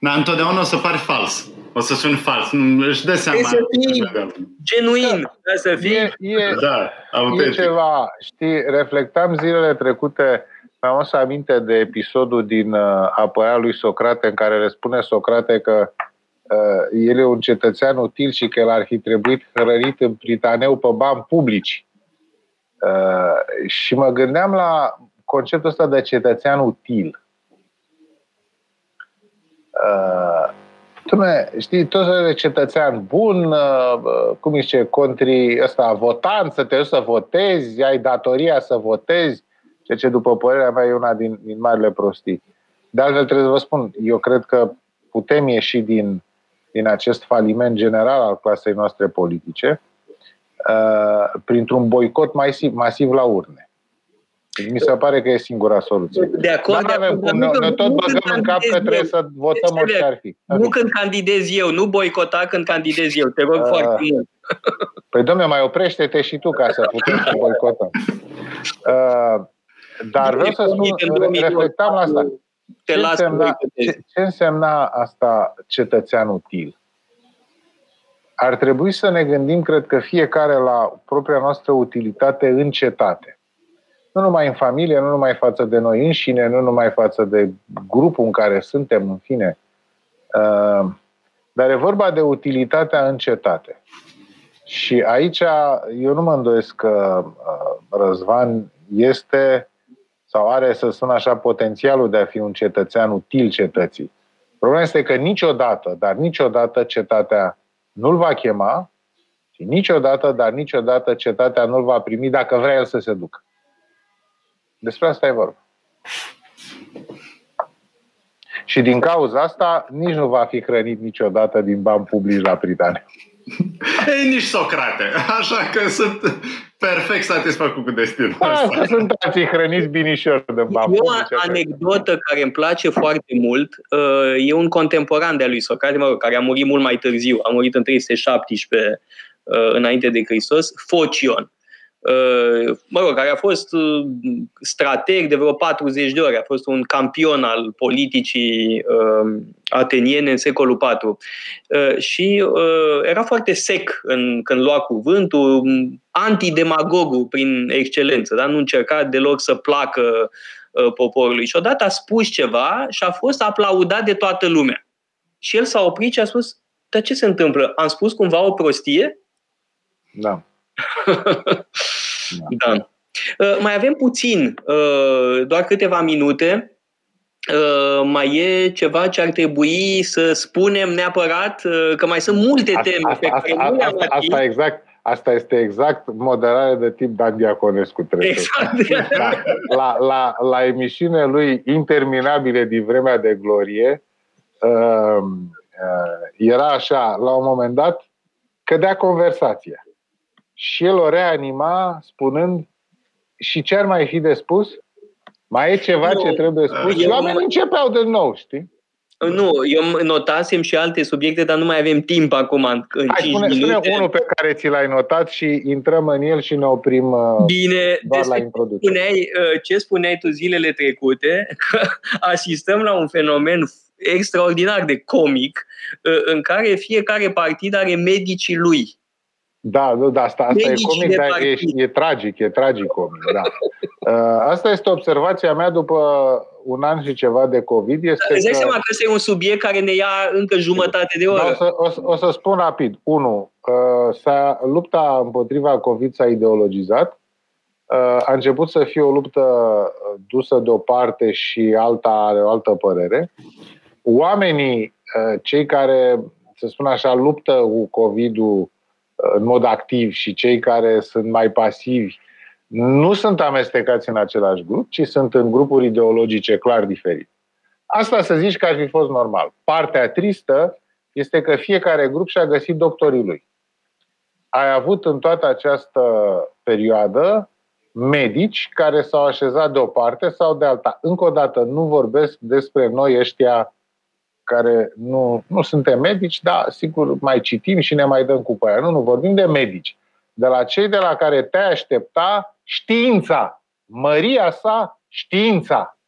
Dar întotdeauna o să pari fals. O să suni fals. Își dă seama. să fii genuin. Da, să fii... E, e, da, e ceva, știi, reflectam zilele trecute, mi-am să aminte de episodul din uh, apărea lui Socrate, în care le spune Socrate că uh, el e un cetățean util și că el ar fi trebuit hrănit în pritaneu pe bani publici. Uh, și mă gândeam la conceptul ăsta de cetățean util Uh, Dumne, știi, tot de cetățean bun, uh, cum zice, contri ăsta, votant, să te duci să votezi, ai datoria să votezi, ceea ce, după părerea mea, e una din, din marile prostii. De altfel, trebuie să vă spun, eu cred că putem ieși din, din acest faliment general al clasei noastre politice uh, printr-un boicot masiv, masiv la urne. Mi se pare că e singura soluție. De acord, Dar avem cum, noi, noi tot băgăm în cap că trebuie să votăm orice ar fi. Nu când candidez eu, nu boicota când candidez eu, te rog uh, foarte mult. Păi, domnule, mai oprește-te și tu ca să putem să boicotăm. Uh, dar vreau să spun, reflectam la asta. Ce însemna, ce, ce însemna asta cetățean util? Ar trebui să ne gândim, cred că fiecare la propria noastră utilitate în cetate nu numai în familie, nu numai față de noi înșine, nu numai față de grupul în care suntem, în fine. Uh, dar e vorba de utilitatea în cetate. Și aici eu nu mă îndoiesc că uh, Răzvan este sau are, să spun așa, potențialul de a fi un cetățean util cetății. Problema este că niciodată, dar niciodată cetatea nu-l va chema și niciodată, dar niciodată cetatea nu-l va primi dacă vrea el să se ducă. Despre asta e vorba. Și din cauza asta nici nu va fi hrănit niciodată din bani publici la Britania. Ei, nici Socrate. Așa că sunt perfect satisfăcut cu destinul Asta sunt alții hrăniți binișor de bani E o anecdotă care îmi place foarte mult. Uh, e un contemporan de lui Socrate, mă rog, care a murit mult mai târziu. A murit în 317 uh, înainte de Hristos, Focion. Uh, mă rog, care a fost uh, strateg de vreo 40 de ori, a fost un campion al politicii uh, ateniene în secolul IV. Și era foarte sec în, când lua cuvântul, antidemagogul prin excelență, dar nu încerca deloc să placă poporului. Și odată a spus ceva și a fost aplaudat de toată lumea. Și el s-a oprit și a spus, dar ce se întâmplă? Am spus cumva o prostie? Da. da. Uh, mai avem puțin, uh, doar câteva minute. Uh, mai e ceva ce ar trebui să spunem neapărat, că mai sunt multe teme asta, pe care asta, nu le-am asta, asta exact, Asta este exact moderare de tip Dan Diaconescu. Trebuie exact. La, la, la, la emisiune lui interminabile din vremea de glorie, uh, uh, era așa, la un moment dat, cădea conversația și el o reanima spunând și ce ar mai fi de spus? Mai e ceva ce trebuie spus? Și oamenii începeau de nou, știi? Nu, eu notasem și alte subiecte, dar nu mai avem timp acum în Hai, 5 spune, minute. spune unul pe care ți l-ai notat și intrăm în el și ne oprim uh, Bine, doar la despre introducere. spuneai, uh, ce spuneai tu zilele trecute, că asistăm la un fenomen extraordinar de comic uh, în care fiecare partid are medicii lui. Da, nu, da, asta, asta e Medici comic, de dar e, partid. e tragic, e tragic comic, da. Uh, Asta este observația mea după un an și ceva de COVID. Este Îți dai că... seama că ăsta e un subiect care ne ia încă jumătate de Da, o, oră. să, o, să, o să spun rapid. Unu, uh, s-a, lupta împotriva COVID s-a ideologizat. Uh, a început să fie o luptă uh, dusă de o parte și alta are o altă părere. Oamenii, uh, cei care, să spun așa, luptă cu COVID-ul uh, în mod activ și cei care sunt mai pasivi, nu sunt amestecați în același grup, ci sunt în grupuri ideologice clar diferite. Asta să zici că ar fi fost normal. Partea tristă este că fiecare grup și-a găsit doctorii lui. Ai avut în toată această perioadă medici care s-au așezat de o parte sau de alta. Încă o dată, nu vorbesc despre noi ăștia care nu, nu suntem medici, dar sigur mai citim și ne mai dăm cu aia. Nu, nu, vorbim de medici. De la cei de la care te aștepta știința, măria sa, știința.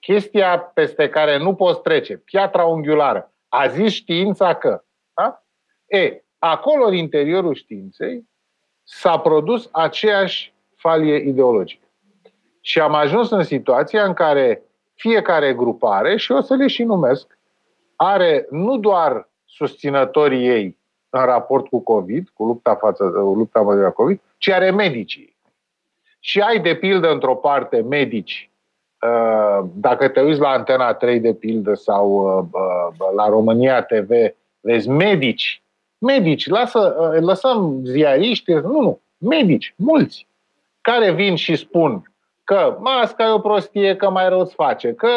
Chestia peste care nu poți trece, piatra unghiulară. A zis știința că. Da? E, acolo, în interiorul științei, s-a produs aceeași falie ideologică. Și am ajuns în situația în care fiecare grupare, și o să le și numesc, are nu doar susținătorii ei în raport cu COVID, cu lupta, față, lupta împotriva COVID, ci are medicii. Și ai, de pildă, într-o parte, medici, uh, dacă te uiți la Antena 3, de pildă, sau uh, la România TV, vezi medici, medici, lasă, uh, lăsăm ziariști, nu, nu, medici, mulți, care vin și spun că masca e o prostie, că mai rău îți face, că,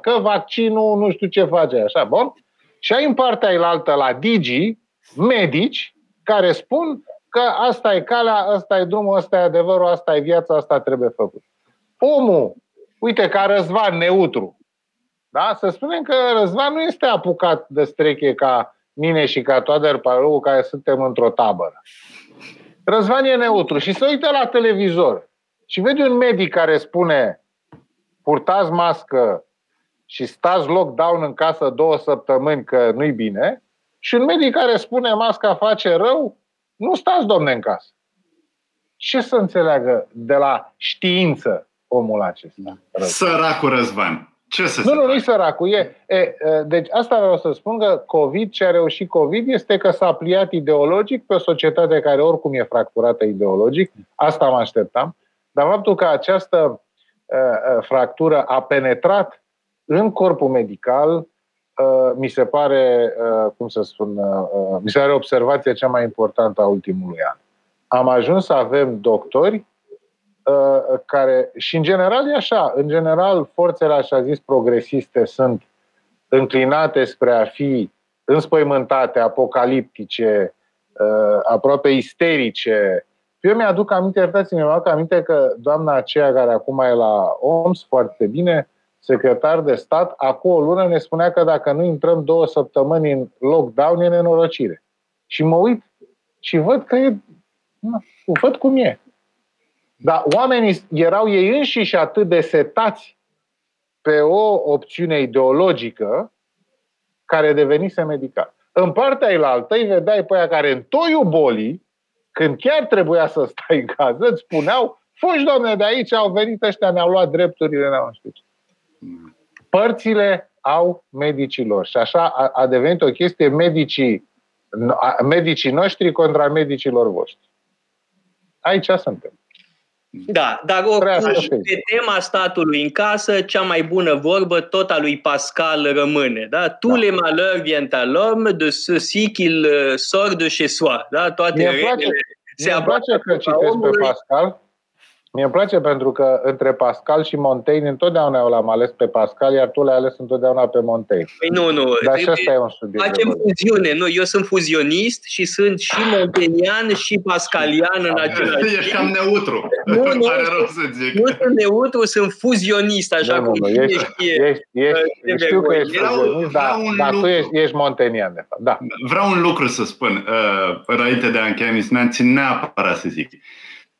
că vaccinul nu știu ce face, așa, bun? Și ai în partea ailaltă la Digi, medici, care spun că asta e calea, asta e drumul, asta e adevărul, asta e viața, asta trebuie făcut. Omul, uite, ca Răzvan neutru, da? să spunem că Răzvan nu este apucat de streche ca mine și ca Toader Paru, care suntem într-o tabără. Răzvan e neutru și se uită la televizor și vede un medic care spune purtați mască și stați lockdown în casă două săptămâni că nu-i bine și un medic care spune masca face rău, nu stați, domne, în casă. Ce să înțeleagă de la știință omul acesta? Săracul Răzvan. Ce să Nu, se nu, nu-i facă? săracul. E, e, deci asta vreau să spun că COVID, ce a reușit COVID, este că s-a pliat ideologic pe o societate care oricum e fracturată ideologic. Asta mă așteptam. Dar faptul că această uh, fractură a penetrat în corpul medical, uh, mi se pare, uh, cum să spun, uh, mi se pare observația cea mai importantă a ultimului an. Am ajuns să avem doctori uh, care, și în general e așa, în general forțele așa zis progresiste sunt înclinate spre a fi înspăimântate, apocaliptice, uh, aproape isterice, eu mi-aduc aminte, iertați-mi, mi-aduc aminte că doamna aceea care acum e la OMS, foarte bine, secretar de stat, acum o lună ne spunea că dacă nu intrăm două săptămâni în lockdown, e nenorocire. Și mă uit și văd că e... Na, văd cum e. Dar oamenii erau ei înșiși atât de setați pe o opțiune ideologică care devenise medical. În partea ailaltă îi vedeai pe aia care în toiul bolii când chiar trebuia să stai în casă, îți spuneau, fugi, domne, de aici, au venit ăștia, ne-au luat drepturile, ne-au știu ce. Părțile au medicilor. Și așa a, a devenit o chestie medicii, a, medicii noștri contra medicilor voștri. Aici suntem. Da, dar oricum, pe tema statului în casă, cea mai bună vorbă tot a lui Pascal rămâne. Da? Tous da. les malheurs viennent à l'homme de ceci qu'il sort de chez soi. Da? Toate Mie place, se mie place că citesc pe Pascal, Mie îmi place pentru că între Pascal și Montaigne întotdeauna eu l-am ales pe Pascal, iar tu l-ai ales întotdeauna pe Montaigne. Păi nu, nu. Dar și asta e un subiect. Facem fuziune. Nu, eu sunt fuzionist și sunt și montenian și pascalian în același timp. Ești cam neutru. Nu, nu, Pare rău să zic. nu sunt neutru, sunt fuzionist, așa nu, cum nu, nu. cine Ești, știe. ești, ești, uh, știu că ești Vreau- fuzionist, dar, vreau un dar tu lucru. ești, ești montenian, de fapt. Da. Vreau un lucru să spun uh, înainte de a încheia emisiunea, țin neapărat să zic.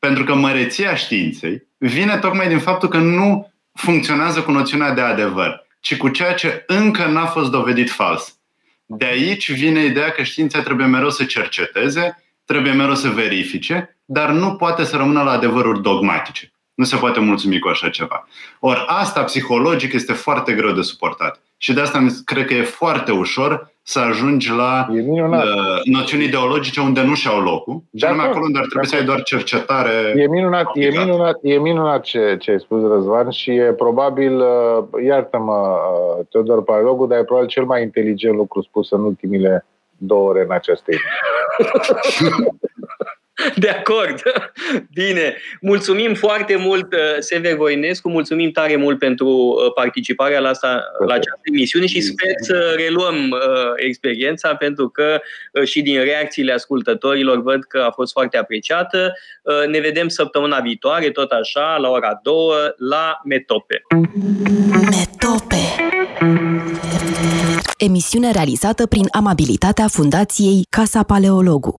Pentru că măreția științei vine tocmai din faptul că nu funcționează cu noțiunea de adevăr, ci cu ceea ce încă n-a fost dovedit fals. De aici vine ideea că știința trebuie mereu să cerceteze, trebuie mereu să verifice, dar nu poate să rămână la adevăruri dogmatice. Nu se poate mulțumi cu așa ceva. Ori asta psihologic este foarte greu de suportat. Și de asta mi- cred că e foarte ușor să ajungi la E minunat. uh, noțiuni ideologice unde nu și-au locul, și De anume acord, acolo unde ar de trebui să ai acord. doar cercetare. E minunat, e Complicat. minunat, e minunat ce, ce ai spus, Răzvan, și e probabil, uh, iartă-mă, uh, Teodor Paralogu, dar e probabil cel mai inteligent lucru spus în ultimile două ore în această emisiune. De acord. Bine. Mulțumim foarte mult, uh, Sever Voinescu, mulțumim tare mult pentru uh, participarea la, asta, la această emisiune și sper să reluăm uh, experiența, pentru că uh, și din reacțiile ascultătorilor văd că a fost foarte apreciată. Uh, ne vedem săptămâna viitoare, tot așa, la ora 2, la Metope. Metope Emisiune realizată prin amabilitatea Fundației Casa Paleologu.